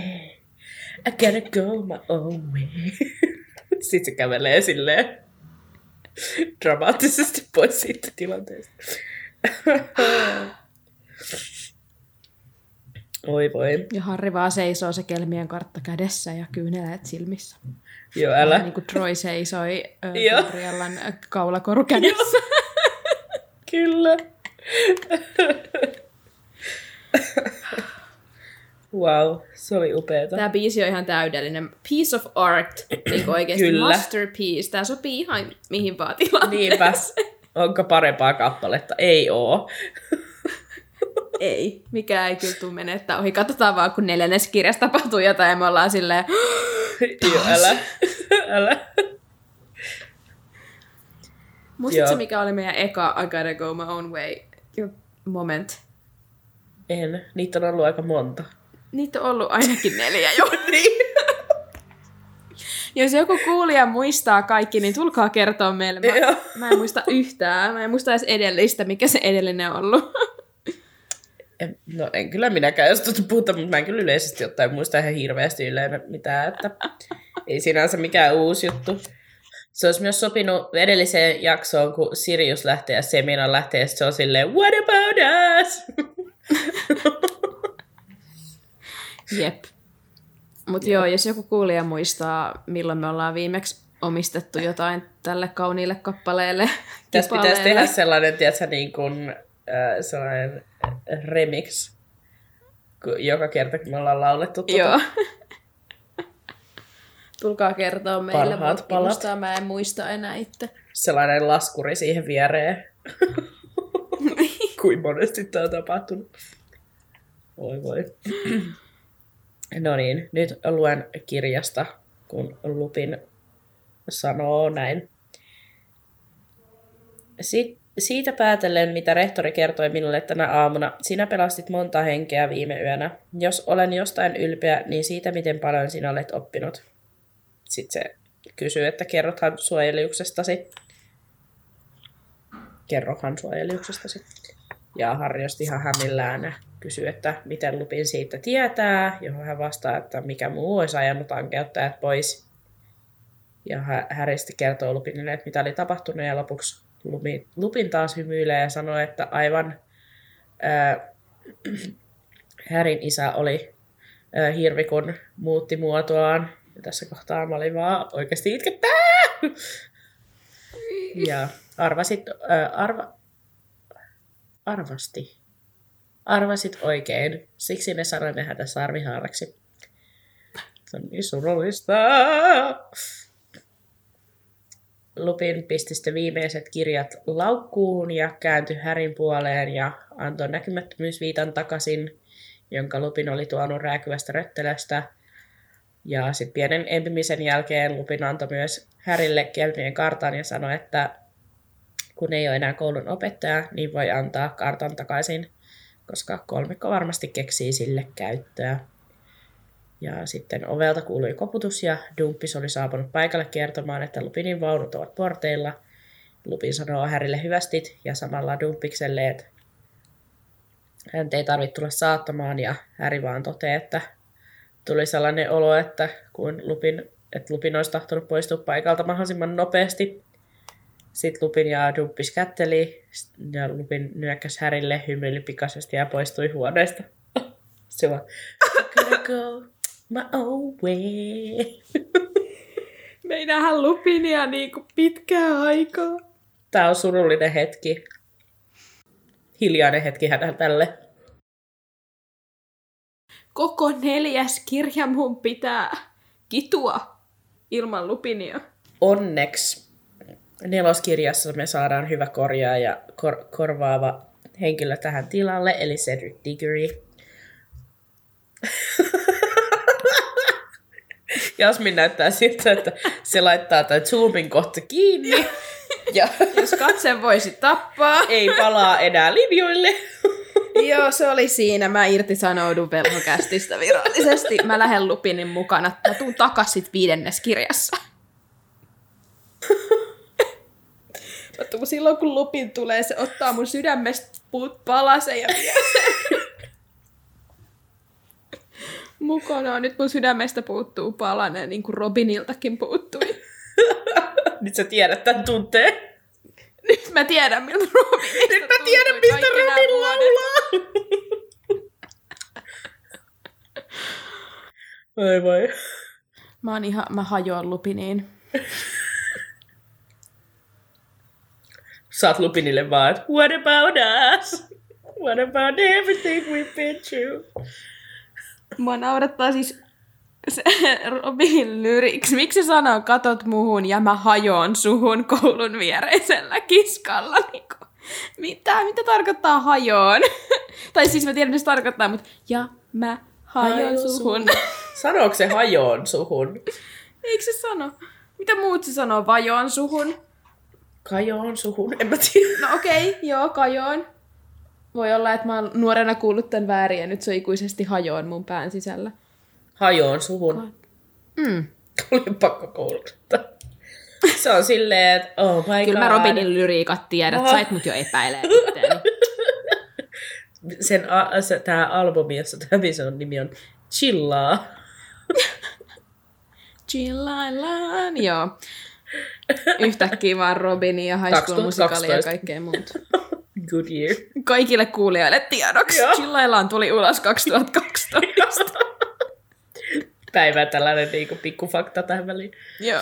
I gotta go my own way. Sitten se kävelee silleen dramaattisesti pois siitä tilanteesta. Oi voi. Ja Harri vaan seisoo se kelmien kartta kädessä ja kyyneleet silmissä. Joo, älä. Niin kuin Troy seisoi. Gabriellan kaulakoru kädessä. Kyllä. wow, se oli upeeta. Tämä biisi on ihan täydellinen. Piece of art, niin oikeasti Kyllä. masterpiece. Tämä sopii ihan mihin vaan tilanteeseen. Niinpä. Onko parempaa kappaletta? Ei oo. Ei. Mikä ei kyllä tule menettää ohi. Katsotaan vaan, kun neljännes kirjassa tapahtuu jotain ja me ollaan silleen, Joo, älä. älä. muistatko mikä oli meidän eka I gotta go my own way moment? En. Niitä on ollut aika monta. Niitä on ollut ainakin neljä jo. Niin. Jos joku kuulija muistaa kaikki, niin tulkaa kertoa meille. Mä, mä en muista yhtään. Mä en muista edes edellistä, mikä se edellinen on ollut. En, no en kyllä minäkään, jos tuota puhuta, mutta mä en kyllä yleisesti ottaen muista ihan hirveästi yleensä mitään, että ei sinänsä mikään uusi juttu. Se olisi myös sopinut edelliseen jaksoon, kun Sirius lähtee ja Semina lähtee, ja se on silleen, what about us? Jep. Mutta joo, jos joku kuulija muistaa, milloin me ollaan viimeksi omistettu jotain tälle kauniille kappaleelle, Tässä pitäisi tehdä sellainen, tiedätkö, niin kuin, äh, sellainen remix, joka kerta, kun me ollaan laulettu tuota. Joo. Tulkaa kertoa meille, Parhaat mutta palat. mä en muista enää itse. sellainen laskuri siihen viereen. Kuin monesti tämä on tapahtunut. Voi voi. No niin, nyt luen kirjasta, kun Lupin sanoo näin. Si- siitä päätellen, mitä rehtori kertoi minulle tänä aamuna, sinä pelastit monta henkeä viime yönä. Jos olen jostain ylpeä, niin siitä, miten paljon sinä olet oppinut. Sitten se kysyy, että kerrothan suojeliuksestasi kerrohan suojeliuksestasi. Ja Harri osti ihan hämillään ja kysyi, että miten Lupin siitä tietää, johon hän vastaa, että mikä muu olisi ajanut ankeuttajat pois. Ja Hä- Harry sitten kertoo Lupinille, että mitä oli tapahtunut, ja lopuksi Lupin, Lupin taas hymyilee ja sanoo, että aivan ää, Härin isä oli ää, hirvi, kun muutti muotoaan. Ja tässä kohtaa mä olin vaan oikeasti itkettää! Ja arvasit, ää, arva, arvasti. Arvasit oikein. Siksi ne sanoi ne sarvihaaraksi. Se on niin surullista. Lupin pisti sitten viimeiset kirjat laukkuun ja kääntyi Härin puoleen ja antoi näkymättömyysviitan takaisin, jonka Lupin oli tuonut rääkyvästä röttelöstä. Ja sitten pienen empimisen jälkeen Lupin antoi myös Härille kelmien kartan ja sanoi, että kun ei ole enää koulun opettaja, niin voi antaa kartan takaisin, koska kolmikko varmasti keksii sille käyttöä. Ja sitten ovelta kuului koputus ja Dumppis oli saapunut paikalle kertomaan, että Lupinin vaunut ovat porteilla. Lupin sanoo Härille hyvästit ja samalla Dumppikselle, että hän ei tarvitse tulla saattamaan ja Häri vaan toteaa, että tuli sellainen olo, että kun Lupin, että Lupin olisi tahtonut poistua paikalta mahdollisimman nopeasti. Sitten Lupin ja Dumppis kätteli ja Lupin nyökkäsi Härille, hymyili pikaisesti ja poistui huoneesta. Se vaan, gotta go my own way. Me ei nähdä Lupinia niin kuin pitkää aikaa. Tää on surullinen hetki. Hiljainen hetki hänellä tälle. Koko neljäs kirja mun pitää kitua ilman Lupinia. Onneksi neloskirjassa me saadaan hyvä korjaa ja kor- korvaava henkilö tähän tilalle, eli Cedric Diggory. Jasmin näyttää siltä, että se laittaa tämän zoomin kohta kiinni ja Jos katse voisi tappaa. ei palaa enää linjoille. Joo, se oli siinä. Mä irtisanoudun velhokästistä virallisesti. Mä lähden Lupinin mukana. Mä tuun takas sit viidennes kirjassa. Mä tuun silloin, kun Lupin tulee, se ottaa mun sydämestä puut palasen ja vie sen. Mukanaan. Nyt mun sydämestä puuttuu palanen, niin kuin Robiniltakin puuttui. Nyt sä tiedät tämän tunteen. Nyt mä tiedän, miltä Robinista Nyt mä tiedän, mistä Robin laulaa. Ai vai. Mä, oon ihan, mä hajoan lupiniin. Saat Lupinille vaan, what about us? What about everything we've been through? Mua naurattaa siis se Robin lyriksi. Miksi se sanoo, katot muhun ja mä hajoan suhun koulun viereisellä kiskalla? Niinku, mitä? Mitä tarkoittaa hajoon? tai siis mä tiedän, mitä se tarkoittaa, mutta ja mä hajoan Hajoan suhun. Sanooko se hajoon suhun? Eikö se sano? Mitä muut se sanoo? Vajoan suhun? Kajoon suhun? En mä tiedä. No okei, okay, joo, kajoon. Voi olla, että mä oon nuorena kuullut tämän väärin ja nyt se ikuisesti hajoon mun pään sisällä. Hajoon suhun. Mm. Oli pakko kouluttaa. Se on silleen, että oh my Kyllä god. mä Robinin lyriikat tiedät, Aha. sait mut jo epäilee itteeni. Sen, a, se, tää albumi, jossa tämä biisi on nimi on Chillaa. Chillaillaan, joo. Yhtäkkiä vaan Robini ja High School 2012. Musical ja kaikkea muut. Good year. Kaikille kuulijoille tiedoksi. Joo. Chillaillaan tuli ulos 2012. Päivä tällainen niinku pikkufakta tähän väliin. joo.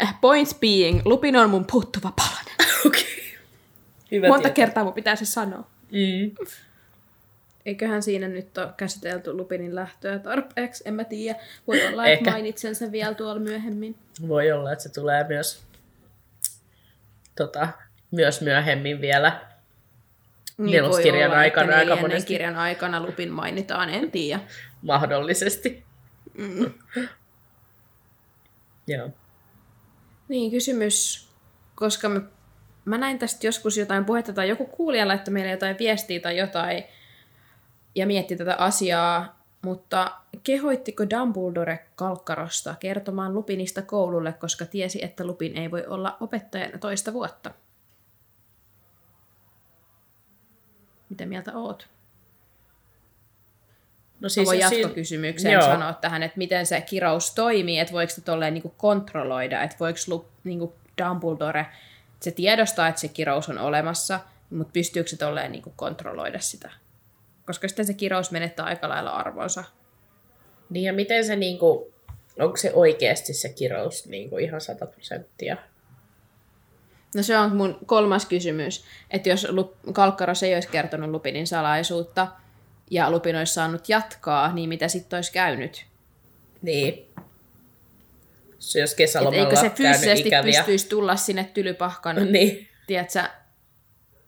Eh, Points being, Lupin on mun puuttuva palanen. Okei. Okay. Hyvä Monta tietää. kertaa mun pitää se sanoa. Mm. Eiköhän siinä nyt ole käsitelty Lupinin lähtöä tarpeeksi, en mä tiedä. Voi olla, Ehkä. että mainitsen sen vielä tuolla myöhemmin. Voi olla, että se tulee myös, tota, myös myöhemmin vielä. Niin voi olla, aikana aika monesti. kirjan aikana Lupin mainitaan, en tiedä. Mahdollisesti. Mm. Joo. Niin, kysymys, koska mä, mä näin tästä joskus jotain puhetta tai joku kuulija laittoi meille jotain viestiä tai jotain ja mietti tätä asiaa, mutta kehoittiko Dumbledore Kalkkarosta kertomaan Lupinista koululle, koska tiesi, että Lupin ei voi olla opettajana toista vuotta? Mitä mieltä oot? No Siis siinä- jatkokysymykseen Joo. sanoa tähän, että miten se kirous toimii, että voiko se tolleen niinku kontrolloida, että voiko lu, niinku Dumbledore, se tiedostaa, että se kirous on olemassa, mutta pystyykö se tolleen niinku kontrolloida sitä? Koska sitten se kirous menettää aika lailla arvonsa. Niin ja miten se niinku, onko se oikeasti se kirous niinku ihan 100 prosenttia? No se on mun kolmas kysymys, että jos Lup- Kalkkaros ei olisi kertonut Lupinin salaisuutta ja Lupin olisi saanut jatkaa, niin mitä sitten olisi käynyt? Niin. Se jos Et kesälomalla eikö se fyysisesti pystyisi tulla sinne tylypahkan Niin. tiedätkö,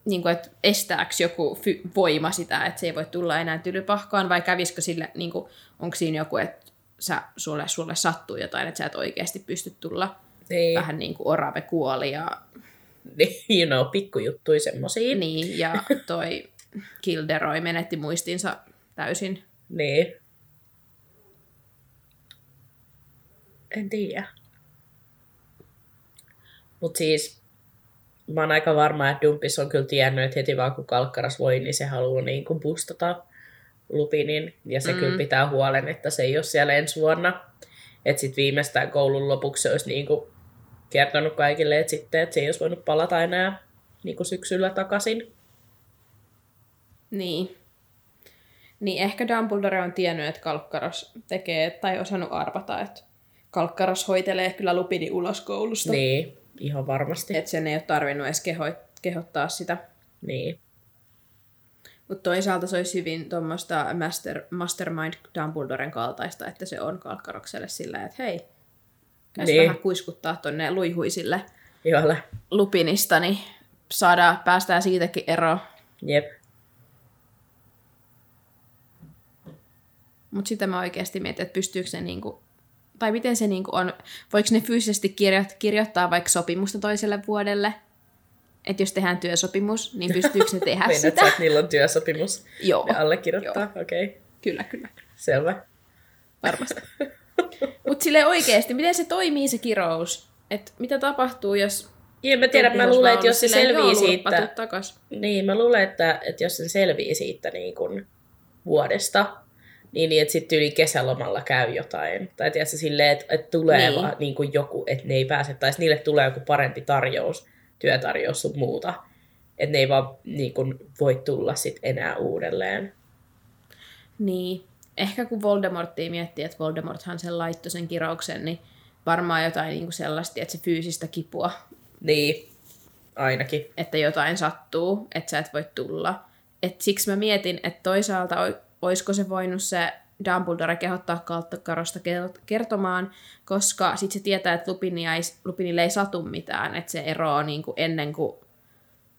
niin kuin, että estääkö joku fy- voima sitä, että se ei voi tulla enää tylypahkaan, vai kävisikö sille, niin kuin, onko siinä joku, että sä, sulle, sulle sattuu jotain, että sä et oikeasti pysty tulla Niin. vähän niin kuin orave kuoli ja, you know, pikkujuttuja semmosia. niin, ja toi Kilderoy menetti muistinsa täysin. Niin. En tiedä. Mut siis, mä oon aika varma, että Dumpis on kyllä tiennyt, että heti vaan kun Kalkkaras voi, niin se haluaa niin kuin boostata Lupinin. Ja se mm. kyllä pitää huolen, että se ei ole siellä ensi vuonna. Että sitten viimeistään koulun lopuksi se olisi niin kuin kertonut kaikille, että sitten että se ei olisi voinut palata enää niin kuin syksyllä takaisin. Niin. Niin ehkä Dumbledore on tiennyt, että Kalkkaros tekee, tai osannut arvata, että Kalkkaros hoitelee kyllä Lupini ulos koulusta. Niin, ihan varmasti. Että sen ei ole tarvinnut edes keho- kehottaa sitä. Niin. Mutta toisaalta se olisi hyvin tuommoista master, mastermind Dumbledoren kaltaista, että se on Kalkkarokselle sillä, että hei, käs Niin. vähän kuiskuttaa tonne luihuisille Jolle. lupinista, niin saadaan, päästään siitäkin eroon. Jep. Mutta sitä mä oikeasti mietin, että pystyykö se niinku, tai miten se niinku on, voiko ne fyysisesti kirjo- kirjoittaa vaikka sopimusta toiselle vuodelle? Että jos tehdään työsopimus, niin pystyykö ne tehdä Meinaat sä, sitä? että niillä on työsopimus? Joo, Ne allekirjoittaa? Okei. Okay. kyllä, kyllä. Selvä. Varmasti. Mutta sille oikeasti, miten se toimii se kirous? Et mitä tapahtuu, jos... Joo, mä tiedän, mä luulen, että jos se selvii siitä, Takas. niin mä luulen, että, että jos se selvii siitä niin kuin vuodesta, niin, niin että sitten yli kesälomalla käy jotain. Tai tiedätkö, silleen, että, että tulee Niin. niin. vaan niin kuin joku, että ne ei pääse, tai sitten niille tulee joku parempi tarjous, työtarjous sun muuta. Että ne ei vaan niin kuin, voi tulla sit enää uudelleen. Niin. Ehkä kun Voldemorttia miettii, että Voldemorthan sen laittoi sen kirouksen, niin varmaan jotain niin kuin sellaista, että se fyysistä kipua, Niin, ainakin. että jotain sattuu, että sä et voi tulla. Et siksi mä mietin, että toisaalta oi- oisko se voinut se Dumbledore kehottaa Kalttakarosta kertomaan, koska sitten se tietää, että Lupinia ei, Lupinille ei satu mitään, että se eroaa niin kuin ennen kuin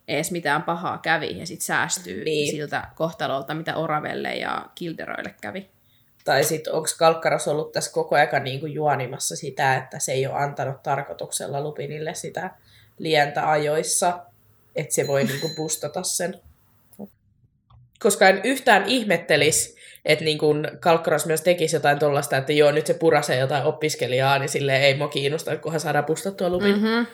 edes mitään pahaa kävi ja sitten säästyy Niin. siltä kohtalolta, mitä Oravelle ja Kilderoille kävi. Tai sitten onko Kalkkaros ollut tässä koko ajan niin kuin juonimassa sitä, että se ei ole antanut tarkoituksella Lupinille sitä lientä ajoissa, että se voi niin kuin bustata sen. Koska en yhtään ihmettelisi, että niin kun Kalkkaros myös tekisi jotain tuollaista, että joo, nyt se purasee jotain opiskelijaa, niin sille ei mua kiinnosta, kunhan saadaan bustattua Lupin. Mm-hmm.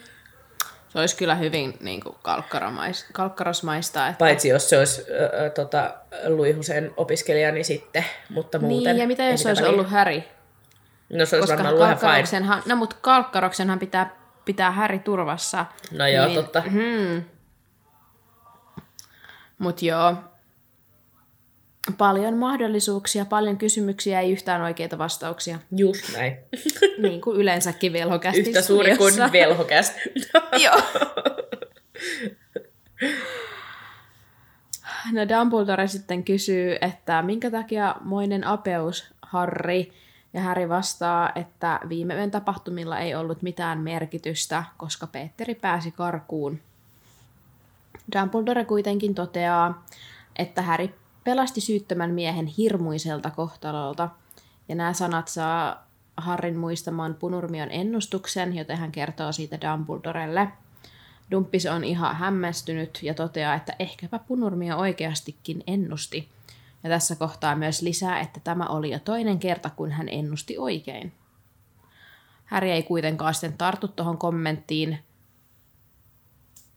Se olisi kyllä hyvin niin kuin kalkkaromais, kalkkarosmaista. Että... Paitsi jos se olisi ö, tota, Luihusen opiskelija, niin sitten, mutta muuten. Niin, ja mitä jos se olisi väliä. ollut Häri? No se olisi Koska varmaan. Kalkkaroksenhan, no mutta Kalkkaroksenhan pitää, pitää Häri turvassa. No joo, Niin- totta. Hmm. Mut joo, paljon mahdollisuuksia, paljon kysymyksiä, ei yhtään oikeita vastauksia. Just näin. niin kuin yleensäkin velhokästi Yhtä suuri kuin velhokästä. Joo. No Dumbledore sitten kysyy, että minkä takia moinen apeus Harry, ja Harry vastaa, että viime yön tapahtumilla ei ollut mitään merkitystä, koska Petteri pääsi karkuun. Dumbledore kuitenkin toteaa, että Harry pelasti syyttömän miehen hirmuiselta kohtalolta, ja nämä sanat saa Harrin muistamaan Punurmion ennustuksen, joten hän kertoo siitä Dumbledorelle. Dumppis on ihan hämmästynyt ja toteaa, että ehkäpä Punurmio oikeastikin ennusti. Ja tässä kohtaa myös lisää, että tämä oli jo toinen kerta, kun hän ennusti oikein. Häri ei kuitenkaan sitten tartu tuohon kommenttiin.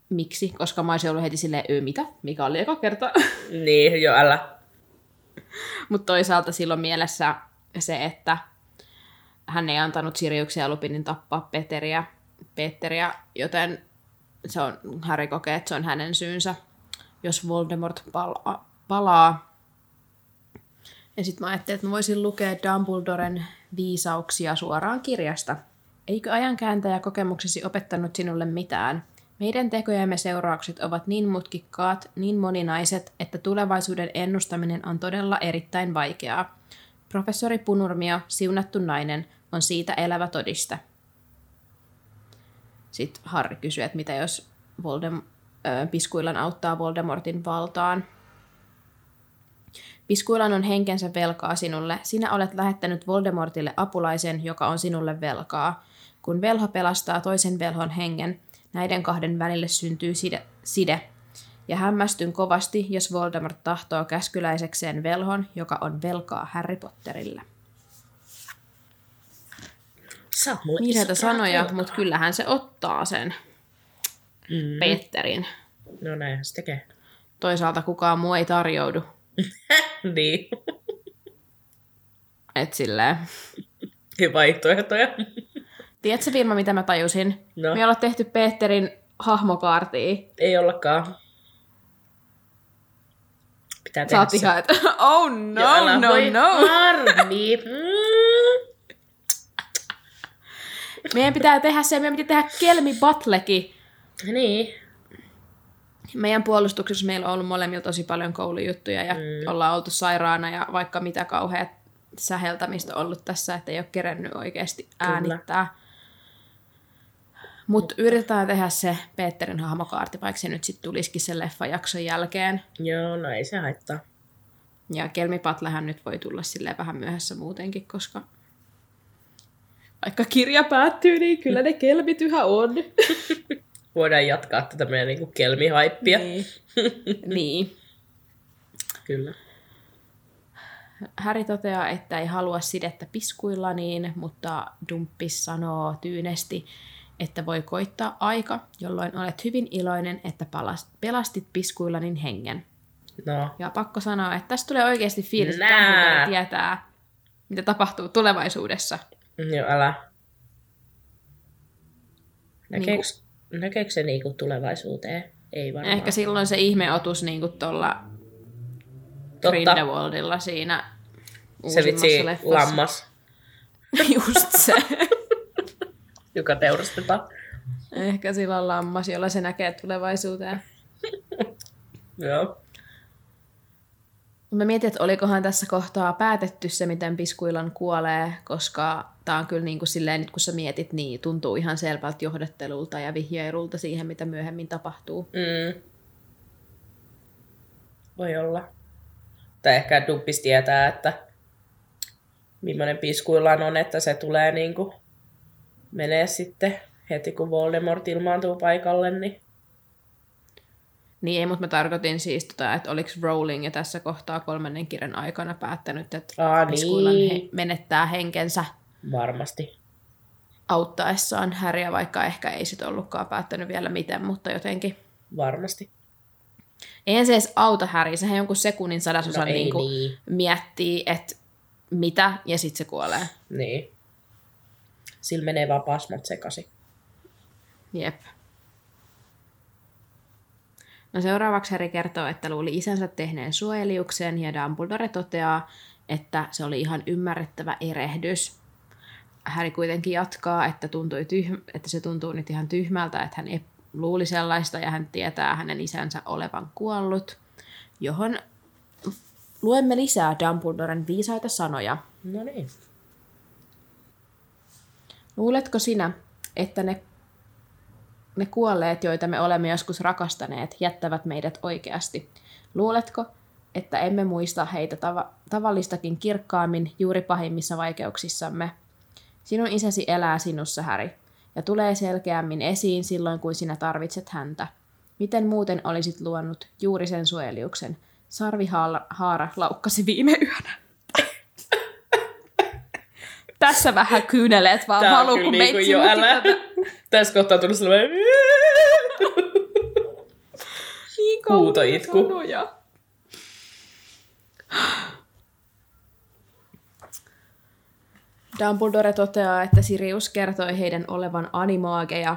Miksi? Koska mä olisin ollut heti silleen, öö, mitä? Mikä oli eka kerta? niin, jo älä. Mutta toisaalta silloin mielessä se, että hän ei antanut Siriuksen ja Lupinin tappaa Peteriä, Peteriä, joten se on, Harry kokee, että se on hänen syynsä, jos Voldemort palaa. palaa. Ja sitten mä ajattelin, että mä voisin lukea Dumbledoren viisauksia suoraan kirjasta. Eikö ajankääntäjä kokemuksesi opettanut sinulle mitään? Meidän tekojemme seuraukset ovat niin mutkikkaat, niin moninaiset, että tulevaisuuden ennustaminen on todella erittäin vaikeaa. Professori Punurmio, siunattu nainen, on siitä elävä todiste. Sitten Harry kysyy, että mitä jos Voldem- ö, Piskuilan auttaa Voldemortin valtaan. Piskuilan on henkensä velkaa sinulle. Sinä olet lähettänyt Voldemortille apulaisen, joka on sinulle velkaa. Kun velho pelastaa toisen velhon hengen, näiden kahden välille syntyy side. side. Ja hämmästyn kovasti, jos Voldemort tahtoo käskyläisekseen velhon, joka on velkaa Harry Potterille. Iso sanoja, mutta kyllähän se ottaa sen Mm. Petterin. No näinhän se tekee. Toisaalta kukaan muu ei tarjoudu. niin. Et silleen. Vaihtoehtoja. Tiedätkö Vilma, mitä mä tajusin? No. Me ollaan tehty Petterin hahmokaartia. Ei ollakaan. Pitää Sä tehdä oot ihan, että oh no, älä no, voi no. Harmi. Meidän pitää tehdä se, meidän pitää tehdä Kelmi Battlekin. Niin. Meidän puolustuksessa meillä on ollut molemmilla tosi paljon koulujuttuja ja mm. ollaan oltu sairaana ja vaikka mitä kauheat säheltämistä ollut tässä, että ei ole kerennyt oikeasti äänittää. Mutta yritetään tehdä se Peterin hahmokaarti, vaikka se nyt sitten tulisikin sen leffajakson jälkeen. Joo, no ei se haittaa. Ja Kelmipatlehän nyt voi tulla silleen vähän myöhässä muutenkin, koska vaikka kirja päättyy, niin kyllä ne kelmit yhä on. Voidaan jatkaa tätä meidän niinku kelmihaippia. niin. niin. Kyllä. Häri toteaa, että ei halua sidettä piskuilla niin, mutta Dumppis sanoo tyynesti, että voi koittaa aika, jolloin olet hyvin iloinen, että pelastit piskuillanin hengen. No, Ja pakko sanoa, että tästä tulee oikeasti fiilis, että Nää. Tietää, mitä tapahtuu tulevaisuudessa. joo, älä. Näkeekö, Niinku- näkeekö se niinku tulevaisuuteen? Ei varmaan. Ehkä silloin se ihmeotus niin kuin tuolla. Grindelwaldilla siinä Se vitsi leffassa. lammas, Just se. joka teurastetaan. Ehkä sillä on lammas, jolla se näkee tulevaisuuteen. Joo. Mä mietin, että olikohan tässä kohtaa päätetty se, miten Piskuilan kuolee, koska tää on kyllä niin kuin silleen, nyt kun sä mietit, niin tuntuu ihan selvältä johdottelulta ja vihjailulta siihen, mitä myöhemmin tapahtuu. Mm. Voi olla. Tai ehkä Duppis tietää, että millainen piskuillaan on, että se tulee niinku menee sitten heti kun Voldemort ilmaantuu paikalle, niin Niin ei, mutta mä tarkoitin siis, tota, että oliko Rowling ja tässä kohtaa kolmannen kirjan aikana päättänyt, että Aa, Piskuilan niin. he, menettää henkensä varmasti. auttaessaan Häriä, vaikka ehkä ei sit ollutkaan päättänyt vielä miten, mutta jotenkin. Varmasti. Eihän se edes auta Häriä, sehän jonkun sekunnin sadasosan No niin niin. miettii, että mitä, ja sitten se kuolee. Niin. Sillä menee vaan pasmat sekaisin. Jep. No seuraavaksi Harry kertoo, että luuli isänsä tehneen suojeliuksen ja Dumbledore toteaa, että se oli ihan ymmärrettävä erehdys. Harry kuitenkin jatkaa, että, tuntui tyhm- että se tuntuu nyt ihan tyhmältä, että hän ei luuli sellaista ja hän tietää hänen isänsä olevan kuollut, johon luemme lisää Dumbledoren viisaita sanoja. No niin. Luuletko sinä, että ne, ne kuolleet, joita me olemme joskus rakastaneet, jättävät meidät oikeasti? Luuletko, että emme muista heitä tava- tavallistakin kirkkaammin juuri pahimmissa vaikeuksissamme? Sinun isäsi elää sinussa, Häri, ja tulee selkeämmin esiin silloin, kun sinä tarvitset häntä. Miten muuten olisit luonut juuri sen suojeliuksen? Sarvi Haara, Haara laukkasi viime yönä. Tässä vähän kyyneleet vaan Tää valuu, kun niinku meitsi jo älä. tätä. Tässä kohtaa tullut sellainen... Niin Huutoitku. sanoja. Dumbledore toteaa, että Sirius kertoi heidän olevan animaageja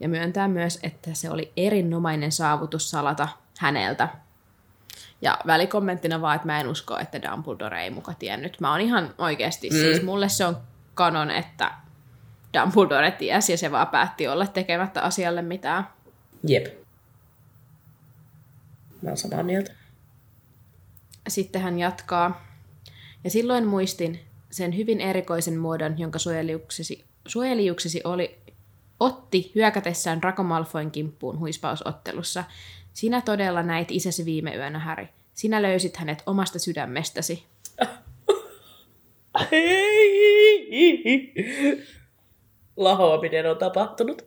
ja myöntää myös, että se oli erinomainen saavutus salata häneltä. Ja välikommenttina vaan, että mä en usko, että Dumbledore ei muka tiennyt. Mä oon ihan oikeasti, mm. siis mulle se on kanon, että Dumbledore tiesi ja se vaan päätti olla tekemättä asialle mitään. Jep. Mä oon samaa mieltä. Sitten hän jatkaa. Ja silloin muistin sen hyvin erikoisen muodon, jonka suojeliuksesi, suojeliuksesi oli, otti hyökätessään Draco Malfoyn kimppuun huispausottelussa. Sinä todella näit isäsi viime yönä, Häri. Sinä löysit hänet omasta sydämestäsi. Lahoaminen on tapahtunut.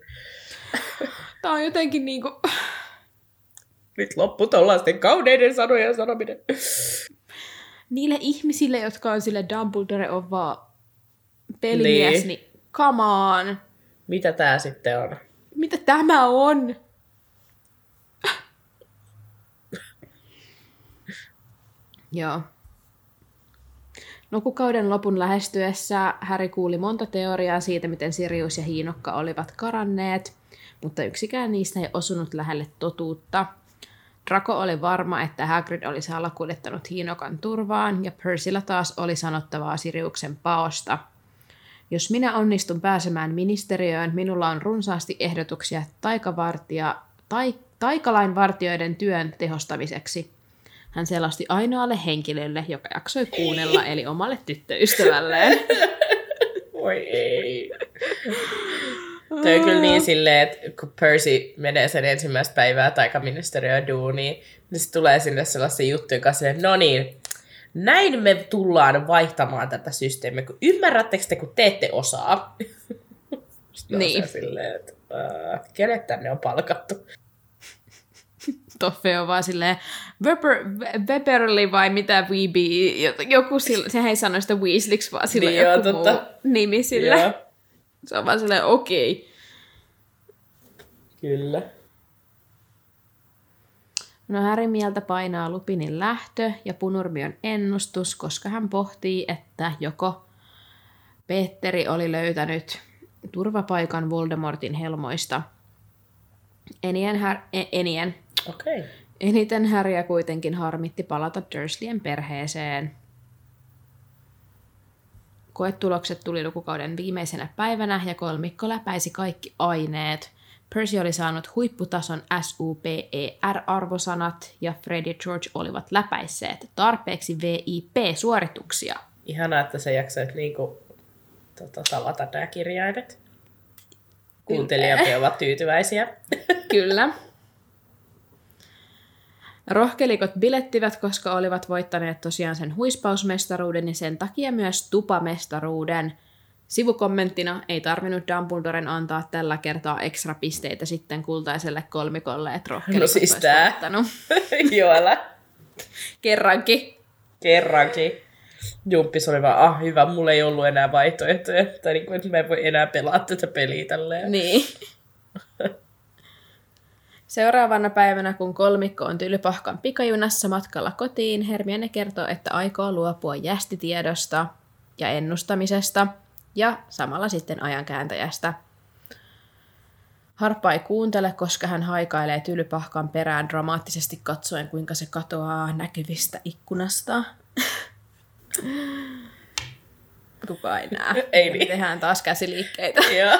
Tämä on jotenkin niinku... Nyt loppu tollaisten kauneiden sanojen sanominen. Niille ihmisille, jotka on sille Dumbledore on vaan pelimies, Niin. niin, niin come on. Mitä tää sitten on? Mitä tämä on? Joo. Lukukauden lopun lähestyessä Häri kuuli monta teoriaa siitä, miten Sirius ja Hiinokka olivat karanneet, mutta yksikään niistä ei osunut lähelle totuutta. Draco oli varma, että Hagrid oli salakuljettanut Hiinokan turvaan, ja Percyllä taas oli sanottavaa Siriuksen paosta. Jos minä onnistun pääsemään ministeriöön, minulla on runsaasti ehdotuksia taikavartija, tai, taikalain vartijoiden työn tehostamiseksi. Hän selasti ainoalle henkilölle, joka jaksoi kuunnella, eli omalle tyttöystävälleen. Voi ei. Toi on kyllä niin silleen, että kun Percy menee sen ensimmäistä päivää taikaministeriön duuniin, niin se tulee sinne sellaisen juttujen kanssa, että no niin, näin me tullaan vaihtamaan tätä systeemiä, kun ymmärrättekö te, kun te ette osaa? Sitten Niin. silleen, että äh, kenet tänne on palkattu? Toffe on vaan silleen, Weber, Weberly vai mitä Weeby, joku sille, sehän ei sano sitä Weasleyksi, vaan sillä Niin, joo, joku totta. muu nimi sillä. Joo, Se on vaan silleen, okei. Okay. kyllä. No Härin mieltä painaa Lupinin lähtö ja Punurmion ennustus, koska hän pohtii, että joko Petteri oli löytänyt turvapaikan Voldemortin helmoista. Enien, här, e- enien. Okay. Eniten Häriä kuitenkin harmitti palata Dursleyen perheeseen. Koetulokset tuli lukukauden viimeisenä päivänä ja kolmikko läpäisi kaikki aineet. Percy oli saanut huipputason SUPER-arvosanat ja Fred ja George olivat läpäisseet tarpeeksi VIP-suorituksia. Ihanaa, että sä jaksoit niinku, tota, tavata nämä kirjaimet. Kuuntelijat ovat tyytyväisiä. Kyllä. Rohkelikot bilettivät, koska olivat voittaneet tosiaan sen huispausmestaruuden ja sen takia myös tupamestaruuden. Sivukommenttina ei tarvinnut Dumbledoren antaa tällä kertaa ekstra pisteitä sitten kultaiselle kolmikolle, että rohkelikot No siis tää. voittanut. Joo. Kerrankin. Kerrankin. Jumppis oli vaan, ah hyvä, mulla ei ollut enää vaihtoehtoja. Tai niin kuin, että mä en voi enää pelaa tätä peliä tälleen. Niin. Seuraavana päivänä, kun kolmikko on tylypahkan pikajunassa matkalla kotiin, Hermione kertoo, että aikoo luopua jästitiedosta ja ennustamisesta ja samalla sitten ajankääntäjästä. Harppa ei kuuntele, koska hän haikailee tylypahkan perään dramaattisesti katsoen, kuinka se katoaa näkyvistä ikkunasta. Kuka ei näe. Ei niin. Tehdään taas käsiliikkeitä. Joo.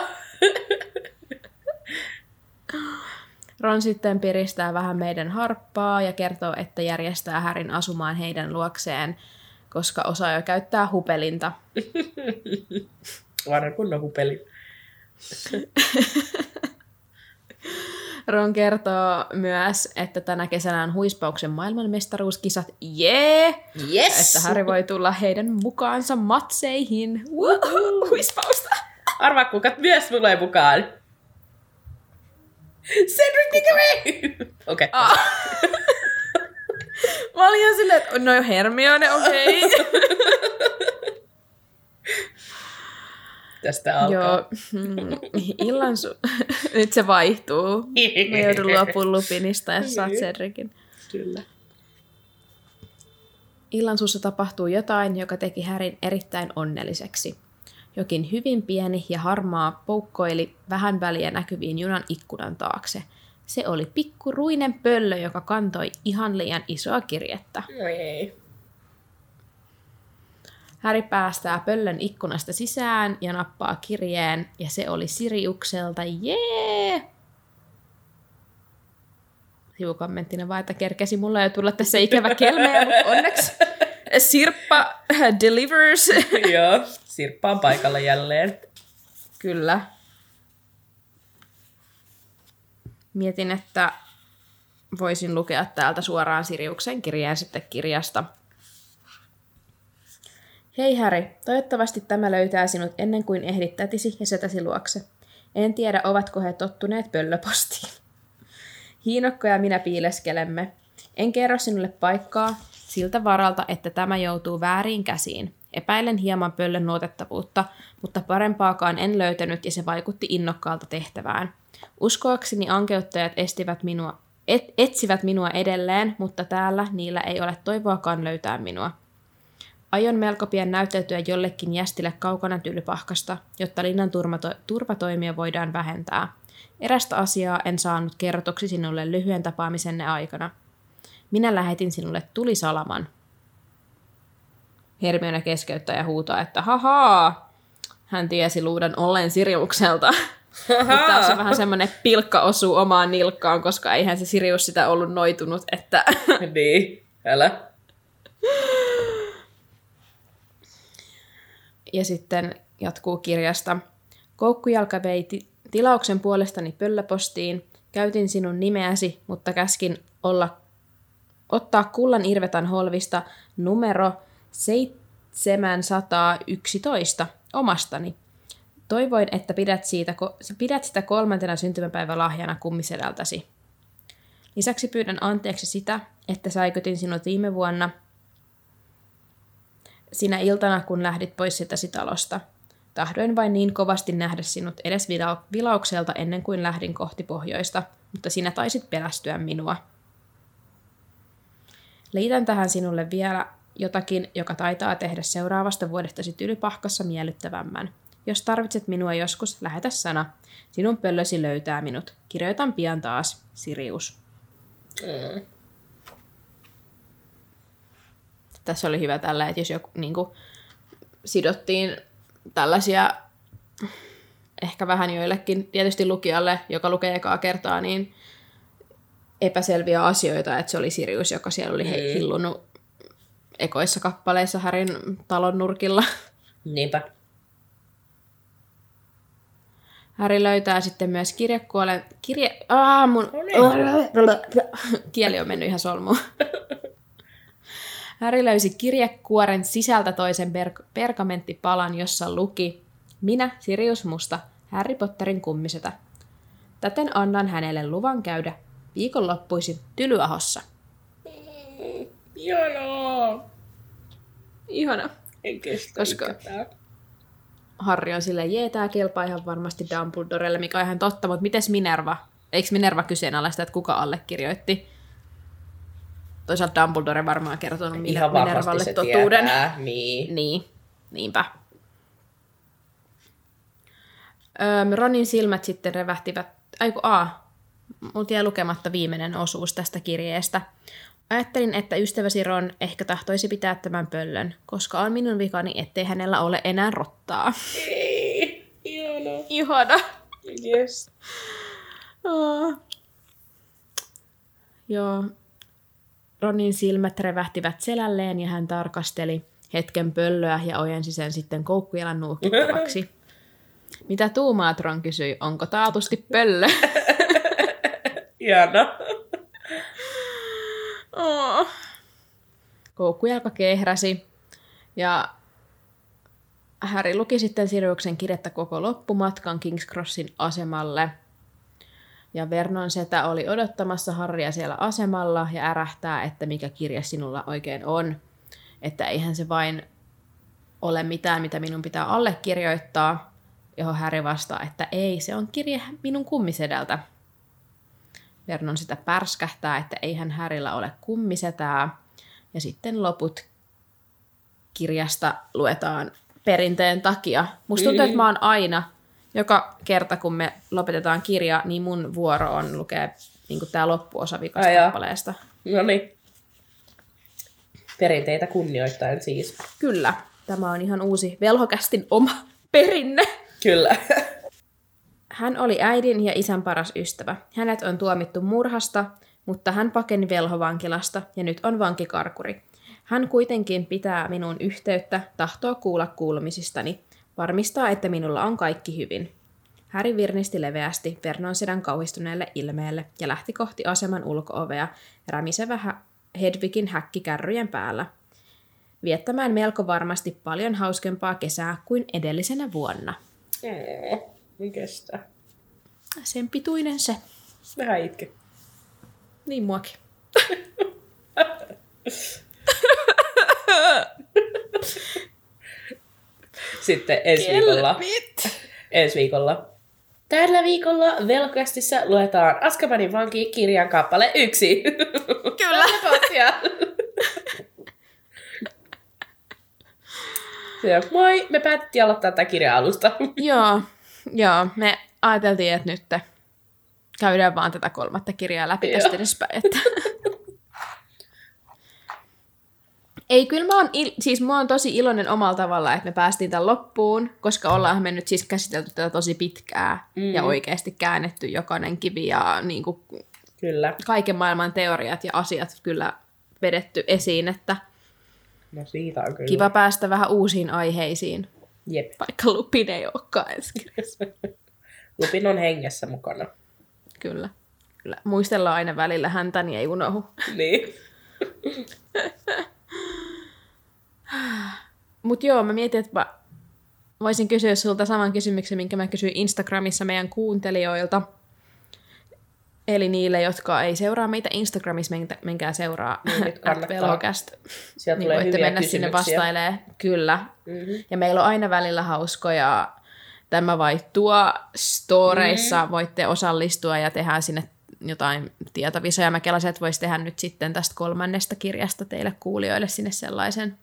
Ron sitten piristää vähän meidän harppaa ja kertoo, että järjestää Härin asumaan heidän luokseen, koska osaa jo käyttää hupelinta. Vanha kunnon hupeli. Ron kertoo myös, että tänä kesänä on huispauksen maailmanmestaruuskisat. Jee! Yeah! Yes! Että Harry voi tulla heidän mukaansa matseihin. Woohoo! Huispausta! Arvaa, kuka myös tulee mukaan. Cedric Diggory! Okei. Okay. Ah. Mä olin ihan silleen, että no Hermione, okei. Okay. Tästä alkaa. Joo, mm, illan su- Nyt se vaihtuu. Mä joudun luopumaan Lupinista ja saat Cedricin. Kyllä. Illan suussa tapahtuu jotain, joka teki Härin erittäin onnelliseksi. Jokin hyvin pieni ja harmaa poukkoili vähän väliä näkyviin junan ikkunan taakse. Se oli pikkuruinen pöllö, joka kantoi ihan liian isoa kirjettä. No ei. Häri päästää pöllön ikkunasta sisään ja nappaa kirjeen, ja se oli Siriukselta. Jee! Sivukommenttina vaan, että kerkesi mulla jo tulla tässä ikävä kelmeä, mutta onneksi Sirppa delivers. Joo, Sirppa on paikalla jälleen. Kyllä. Mietin, että voisin lukea täältä suoraan Siriuksen kirjeen sitten kirjasta. Hei Häri, toivottavasti tämä löytää sinut ennen kuin ehdit tätisi ja setäsi luokse. En tiedä, ovatko he tottuneet pöllöpostiin. Hiinokko ja minä piileskelemme. En kerro sinulle paikkaa siltä varalta, että tämä joutuu väärin käsiin. Epäilen hieman pöllön luotettavuutta, mutta parempaakaan en löytänyt ja se vaikutti innokkaalta tehtävään. Uskoakseni ankeuttajat estivät minua, et, etsivät minua edelleen, mutta täällä niillä ei ole toivoakaan löytää minua. Aion melko pian näyttäytyä jollekin jästille kaukana tylypahkasta, jotta linnan turmato- turvatoimia voidaan vähentää. Erästä asiaa en saanut kerrotuksi sinulle lyhyen tapaamisenne aikana. Minä lähetin sinulle tulisalaman. Hermione keskeyttää ja huutaa, että hahaa, hän tiesi luudan ollen Siriukselta. Mutta on vähän semmoinen pilkka osuu omaan nilkkaan, koska eihän se Sirius sitä ollut noitunut, että niin, älä. Ja sitten jatkuu kirjasta. Koukkujalka vei ti- tilauksen puolestani pöllöpostiin. Käytin sinun nimeäsi, mutta käskin olla, ottaa kullan irvetan holvista numero 711 omastani. Toivoin, että pidät, siitä, pidät sitä kolmantena syntymäpäivälahjana kummisedältäsi. Lisäksi pyydän anteeksi sitä, että säikytin sinut viime vuonna sinä iltana, kun lähdit pois sitäsi talosta. Tahdoin vain niin kovasti nähdä sinut edes vila- vilaukselta ennen kuin lähdin kohti pohjoista, mutta sinä taisit pelästyä minua. Liitän tähän sinulle vielä jotakin, joka taitaa tehdä seuraavasta vuodestasi tylypahkassa miellyttävämmän. Jos tarvitset minua joskus, lähetä sana. Sinun pöllösi löytää minut. Kirjoitan pian taas. Sirius. Mm. Tässä oli hyvä tällä, että jos joku, niin kuin, sidottiin tällaisia ehkä vähän joillekin, tietysti lukijalle, joka lukee ekaa kertaa, niin epäselviä asioita, että se oli Sirius, joka siellä oli mm. hillunut ekoissa kappaleissa Härin talon nurkilla. Niinpä. Häri löytää sitten myös kirjekuolen... Kirje... Ah, mun... Kieli on mennyt ihan solmuun. Häri löysi kirjekuoren sisältä toisen per- pergamenttipalan, jossa luki Minä, Sirius Musta, Harry Potterin kummisetä. Täten annan hänelle luvan käydä viikonloppuisin Tylyahossa. Ihanaa. Ihana. En kestä Koska-. Harri on silleen, jee, tää kelpaa ihan varmasti Dumbledorelle, mikä on ihan totta, mutta mites Minerva? Eikö Minerva kyseenalaista, että kuka allekirjoitti? Toisaalta Dumbledore varmaan kertonut Mine- Ihan Minervalle se totuuden. tietää. Niin. Niin, niinpä. Öö, Ronin silmät sitten revähtivät, aiku A, multa jäi lukematta viimeinen osuus tästä kirjeestä. Ajattelin, että ystäväsi Ron ehkä tahtoisi pitää tämän pöllön, koska on minun vikani, ettei hänellä ole enää rottaa. Ei. Ihanaa. Ihana. Yes. Oh. Joo. Ronin silmät revähtivät selälleen ja hän tarkasteli hetken pöllöä ja ojensi sen sitten koukkujalan nuukittavaksi. Mitä tuumaat, Ron kysyi, onko taatusti pöllö? Ihana. Oh. Koukkujalka kehräsi ja Harry luki sitten Siriuksen kirjettä koko loppumatkan King's Crossin asemalle. Ja Vernon setä oli odottamassa Harrya siellä asemalla ja ärähtää, että mikä kirje sinulla oikein on. Että eihän se vain ole mitään, mitä minun pitää allekirjoittaa, johon Harry vastaa, että ei, se on kirje minun kummisedältä. Vernon sitä pärskähtää, että eihän Härillä ole kummisetää. Ja sitten loput kirjasta luetaan perinteen takia. Musta tuntuu, että mä oon aina, joka kerta kun me lopetetaan kirja, niin mun vuoro on lukea niin tämä loppuosa vikasta kappaleesta. No niin. Perinteitä kunnioittaen siis. Kyllä, tämä on ihan uusi velhokästin oma perinne. Kyllä. Hän oli äidin ja isän paras ystävä. Hänet on tuomittu murhasta, mutta hän pakeni velhovankilasta ja nyt on vankikarkuri. Hän kuitenkin pitää minuun yhteyttä, tahtoo kuulla kuulumisistani, varmistaa, että minulla on kaikki hyvin. Häri virnisti leveästi Vernon sedän kauhistuneelle ilmeelle ja lähti kohti aseman ulkoovea, rämisevä hä- Hedvigin häkki kärryjen päällä. Viettämään melko varmasti paljon hauskempaa kesää kuin edellisenä vuonna. En kestä. Sen pituinen se. Vähän itke. Niin muakin. Sitten ensi viikolla. Ensi viikolla. Tällä viikolla Velkästissä luetaan Askabanin vanki kirjan kappale yksi. Kyllä. Ja moi, me päätettiin aloittaa tämä kirja alusta. Joo, joo, me ajateltiin, että nyt käydään vaan tätä kolmatta kirjaa läpi Joo. tästä edespäin. Että... Ei, kyllä mä oon, il- siis mä oon tosi iloinen omalla tavalla, että me päästiin tämän loppuun, koska ollaan me nyt siis käsitelty tätä tosi pitkää mm. ja oikeasti käännetty jokainen kivi ja niin kuin, Kyllä. kaiken maailman teoriat ja asiat kyllä vedetty esiin, että No siitä on kyllä. kiva päästä vähän uusiin aiheisiin, Jep. vaikka Lupin ei olekaan ensi kirjassa. Lupin on hengessä mukana. Kyllä. Kyllä. Muistellaan aina välillä häntä, niin ei unohu. Niin. Mutta joo, mä mietin, että mä voisin kysyä sulta saman kysymyksen, minkä mä kysyin Instagramissa meidän kuuntelijoilta. Eli niille, jotka ei seuraa meitä Instagramissa, menkää seuraa. Velocast. Sieltä Niin tulee voitte hyviä mennä sinne kysymyksiä. vastailee. Kyllä. Mm-hmm. Ja meillä on aina välillä hauskoja tämä vaihtua storeissa. Mm. Voitte osallistua ja tehdä sinne jotain tietovisoja. Mä kelasin, että voisi tehdä nyt sitten tästä kolmannesta kirjasta teille kuulijoille sinne sellaisen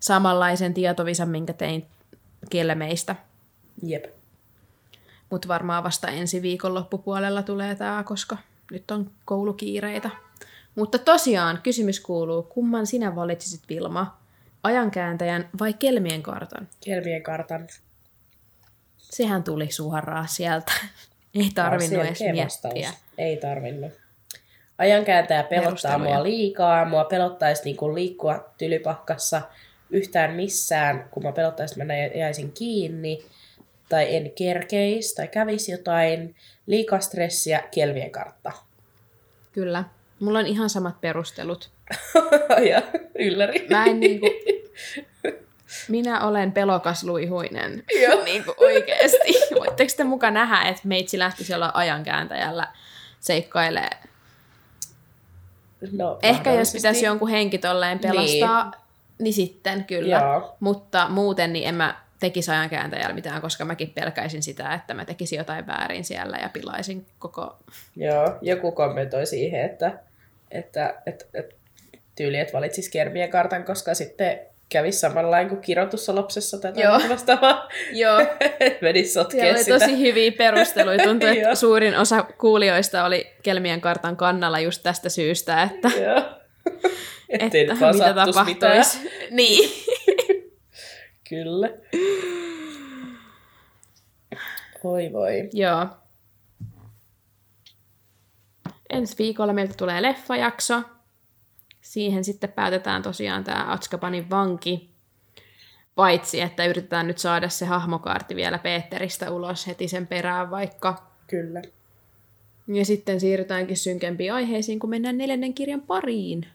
samanlaisen tietovisan, minkä tein kelle meistä. Jep. Mutta varmaan vasta ensi viikon loppupuolella tulee tämä, koska nyt on koulukiireitä. Mutta tosiaan kysymys kuuluu, kumman sinä valitsisit Vilma? ajankääntäjän vai kelmien kartan? Kelmien kartan. Sehän tuli suoraan sieltä. Ei tarvinnut edes miettiä. Ei tarvinnut. Ajankääntäjä pelottaa mua liikaa. Mua pelottaisi niinku liikkua tylypakkassa yhtään missään, kun mä pelottaisi, että mä jäisin kiinni. Tai en kerkeis, tai kävisi jotain. Liikaa stressiä, kelmien kartta. Kyllä. Mulla on ihan samat perustelut. ja ylläri. Mä en niinku... Minä olen pelokas luihuinen. Joo. niinku oikeesti. Voitteko te muka nähdä, että meitsi lähtisi olla ajankääntäjällä seikkailee? No, Ehkä jos pitäisi jonkun henki tolleen pelastaa, niin, niin sitten kyllä. Joo. Mutta muuten niin en mä tekisi ajankääntäjällä mitään, koska mäkin pelkäisin sitä, että mä tekisin jotain väärin siellä ja pilaisin koko... Joo, joku kommentoi siihen, että, että, että, että tyyli, että valitsis kermien kartan, koska sitten kävisi samanlainen kuin kirotussa lapsessa tätä Joo. vastaavaa. Joo. Menisi sotkea Siellä oli sitä. tosi hyviä perusteluja. Tuntui, että suurin osa kuulijoista oli Kelmien kartan kannalla just tästä syystä, että, että vaan mitä sattuisi mitään. tapahtuisi. Niin. Kyllä. Oi voi. Joo. Ensi viikolla meiltä tulee leffajakso. Siihen sitten päätetään tosiaan tämä Atskapanin vanki. Paitsi, että yritetään nyt saada se hahmokaarti vielä Peteristä ulos heti sen perään vaikka. Kyllä. Ja sitten siirrytäänkin synkempiin aiheisiin, kun mennään neljännen kirjan pariin.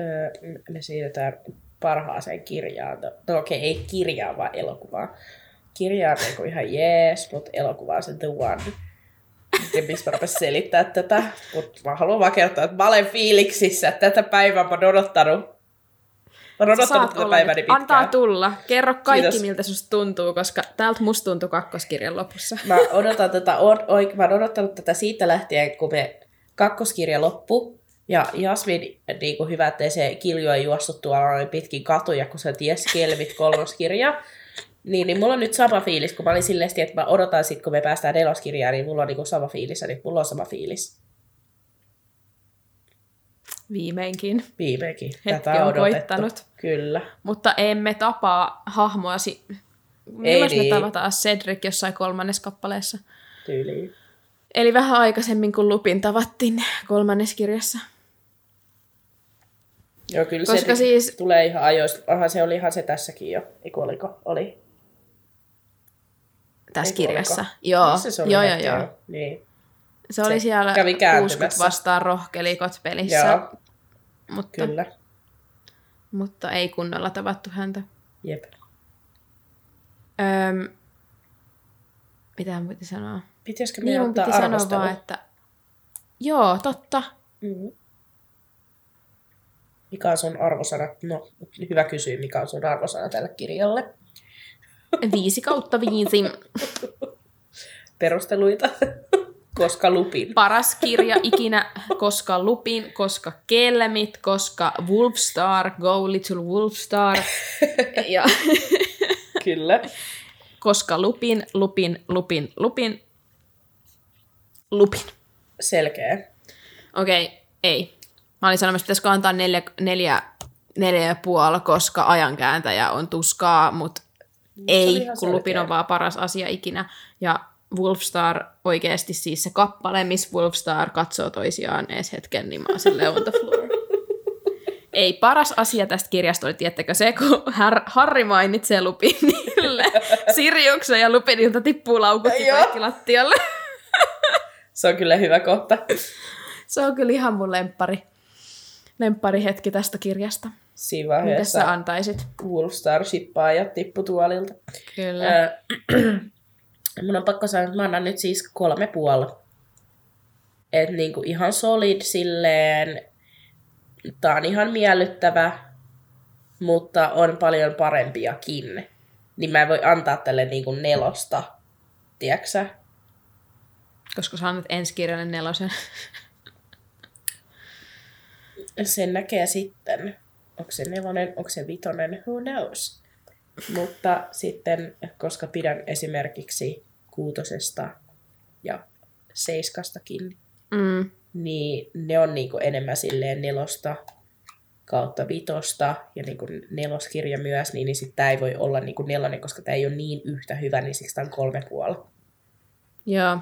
Öö, me siirrytään parhaaseen kirjaan. No, no okei, okay, ei kirjaan, vaan elokuvaan. Kirja on niinku ihan jees, mutta elokuva on se The One. Ja mistä mä selittää tätä, mutta mä haluan vaan kertoa, että mä olen fiiliksissä. Tätä päivää mä oon odottanut. Mä oon odottanut tätä päivää nyt. pitkään. Antaa tulla. Kerro kaikki, Kiitos. miltä susta tuntuu, koska täältä musta tuntuu kakkoskirjan lopussa. Mä odotan tätä, oik, mä oon odottanut tätä siitä lähtien, kun me kakkoskirja loppu. Ja Jasmin, niin kuin hyvä, ettei se kiljo ei juossut tuolla noin pitkin katuja, kun se ties kelvit kolmoskirja. Niin, niin mulla on nyt sama fiilis, kun mä olin silleen, että mä odotan sit, kun me päästään neloskirjaan, niin mulla on niin sama fiilis, niin mulla on sama fiilis. Viimeinkin. Viimeinkin. Hetki Tätä on on odotettu. koittanut. Kyllä. Mutta emme tapaa hahmoa. Si- Milloin me niin. tavataan Cedric jossain kolmannes kappaleessa? Tyyliin. Eli vähän aikaisemmin kuin Lupin tavattiin kolmannes kirjassa. Joo, kyllä Koska se siis- tulee ihan ajoista. Aha, se oli ihan se tässäkin jo. Eiku oliko? Oli. Tässä Eikö kirjassa. oliko? Joo, Missä se oli joo, joo, joo. jo? Niin. Se oli Se siellä kävi 60 kääntymässä. vastaan rohkelikot pelissä, Joo, mutta, kyllä. mutta ei kunnolla tavattu häntä. Jep. Öm, mitä mun piti sanoa? Pitäisikö Niin mun piti sanoa vaan, että joo, totta. Mm. Mikä on sun arvosana? No, hyvä kysyä, mikä on sun arvosana tälle kirjalle. Viisi kautta viisi. Perusteluita. Koska lupin. Paras kirja ikinä, koska Lupin, koska Kelmit, koska Wolfstar, Go Little Wolfstar. Ja Kyllä. koska Lupin, Lupin, Lupin, Lupin, Lupin. Selkeä. Okei, okay, ei. Mä olin sanomassa, että pitäisikö antaa neljä, neljä, neljä ja puoli, koska ajankääntäjä on tuskaa, mutta ei, kun Lupin on vaan paras asia ikinä. Ja Wolfstar oikeasti siis se kappale, missä Wolfstar katsoo toisiaan ees hetken, niin mä oon silleen on the floor. Ei, paras asia tästä kirjasta oli, tiettäkö se, kun Har- Harri mainitsee Lupinille Sirjuksen ja Lupinilta tippuu laukut ja kaikki lattialle. Se on kyllä hyvä kohta. Se on kyllä ihan mun lemppari, lemppari hetki tästä kirjasta. Siinä Mitä sä vaiheessa antaisit? Wolfstar shippaa ja tippu tuolilta. Kyllä. Öö, mun on pakko sanoa, että mä annan nyt siis kolme puoli. Et niinku ihan solid silleen, tää on ihan miellyttävä, mutta on paljon parempiakin. Niin mä en voi antaa tälle niinku nelosta, tiedäksä? Koska sä annat ensi kirjalle nelosen. Sen näkee sitten. Onko se nelonen, onko se vitonen, who knows. Mutta sitten, koska pidän esimerkiksi kuutosesta ja seiskastakin, Mm. niin ne on niinku enemmän silleen nelosta kautta vitosta ja niin kuin neloskirja myös, niin, niin sitten tämä ei voi olla niin kuin nelonen, koska tämä ei ole niin yhtä hyvä, niin siksi tämä on kolme puoli. Joo,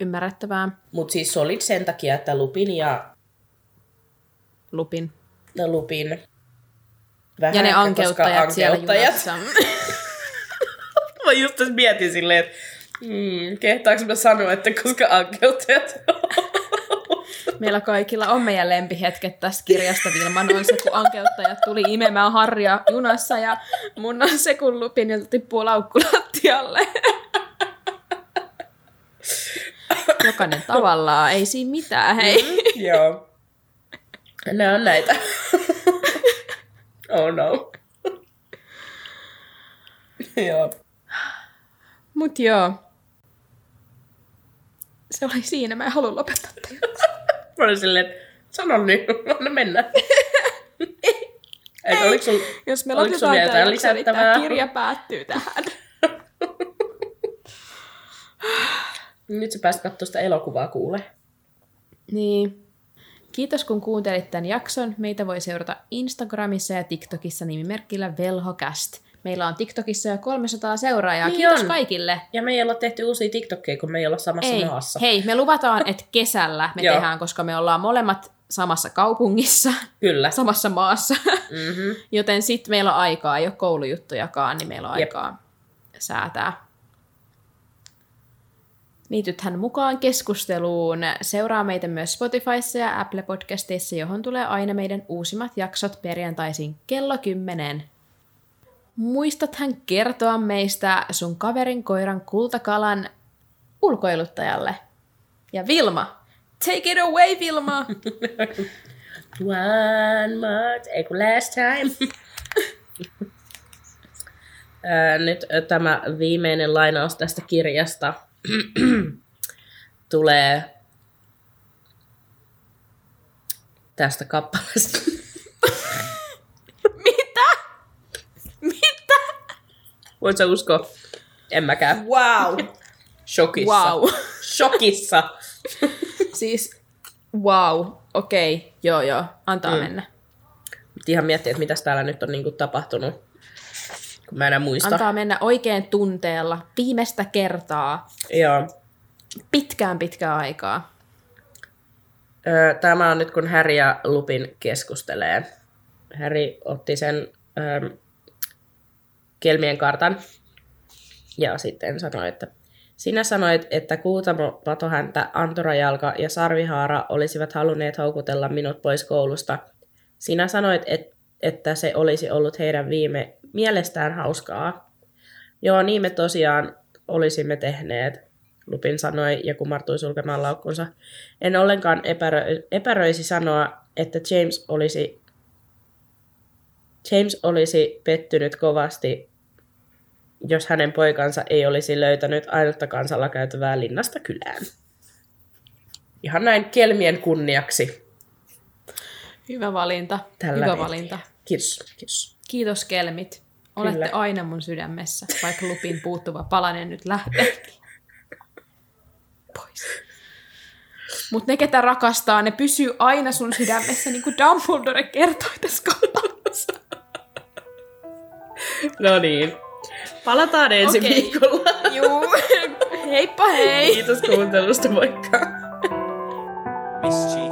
ymmärrettävää. Mutta siis Solid sen takia, että Lupin ja Lupin. Lupin vähän, Ja ne ankeuttajat, siellä ankeuttajat. junassa. Mä just tässä mietin silleen, että hmm, kehtaanko mä sanoa, että koska ankeuttajat Meillä kaikilla on meidän lempihetket tästä kirjasta. Vilman on se, kun ankeuttajat tuli imemään harja junassa ja mun on se, kun lupinilta tippuu laukku lattialle. Jokainen tavallaan, ei siinä mitään, hei. Joo. Ne on näitä. oh no. Joo. Mut joo. Se oli siinä, mä en halua lopettaa. Mä olin silleen, että sano nyt, anna mennä. Eikö, oliko sul... Jos me lopetetaan tämä jakso, niin tämä kirja päättyy tähän. Nyt sä pääsit katsoa sitä elokuvaa kuule. Niin. Kiitos kun kuuntelit tämän jakson. Meitä voi seurata Instagramissa ja TikTokissa nimimerkillä Velhocast. Meillä on TikTokissa jo 300 seuraajaa. Niin Kiitos on. kaikille. Ja me ei olla tehty uusia TikTokkeja, kun me ei olla samassa Ei, maassa. hei, me luvataan, että kesällä me tehdään, koska me ollaan molemmat samassa kaupungissa, Kyllä. samassa maassa. Mm-hmm. Joten sitten meillä on aikaa, ei ole koulujuttujakaan, niin meillä on Jep. aikaa säätää. Liitythän mukaan keskusteluun. Seuraa meitä myös Spotifyssa ja Apple Podcastissa, johon tulee aina meidän uusimmat jaksot perjantaisin kello 10. Muistathan kertoa meistä sun kaverin koiran kultakalan ulkoiluttajalle. Ja Vilma, take it away Vilma! One more, ei kun last time. Nyt tämä viimeinen lainaus tästä kirjasta tulee tästä kappaleesta. Mitä? Mitä? Voit sä uskoa? En mäkään. Wow! Shokissa. Wow. Shokissa. Siis, wow, okei, okay. joo joo, antaa mm. mennä. Mut ihan miettiä, että mitäs täällä nyt on niinku tapahtunut. Mä enää muista. Antaa mennä oikein tunteella, viimeistä kertaa, Joo. pitkään pitkään aikaa. Ö, Tämä on nyt, kun Harry ja Lupin keskustelee. Harry otti sen ö, kelmien kartan ja sitten sanoi, että sinä sanoit, että Kuutamo, Patohäntä, Antorajalka ja Sarvihaara olisivat halunneet houkutella minut pois koulusta. Sinä sanoit, et, että se olisi ollut heidän viime mielestään hauskaa. Joo, niin me tosiaan olisimme tehneet, Lupin sanoi ja kumartui sulkemaan laukkunsa. En ollenkaan epärö, epäröisi sanoa, että James olisi, James olisi pettynyt kovasti, jos hänen poikansa ei olisi löytänyt ainutta kansalla käytävää linnasta kylään. Ihan näin kelmien kunniaksi. Hyvä valinta, Tällä hyvä mentiin. valinta. Kiitos, kiitos. Kiitos Kelmit. Olette Kyllä. aina mun sydämessä, vaikka lupin puuttuva palanen nyt lähteekin. Pois. Mutta ne, ketä rakastaa, ne pysyy aina sun sydämessä, niin kuin Dumbledore kertoi tässä. No niin. Palataan ensi Okei. viikolla. Juu, heippa hei! Kiitos kuuntelusta, moikka. Mischief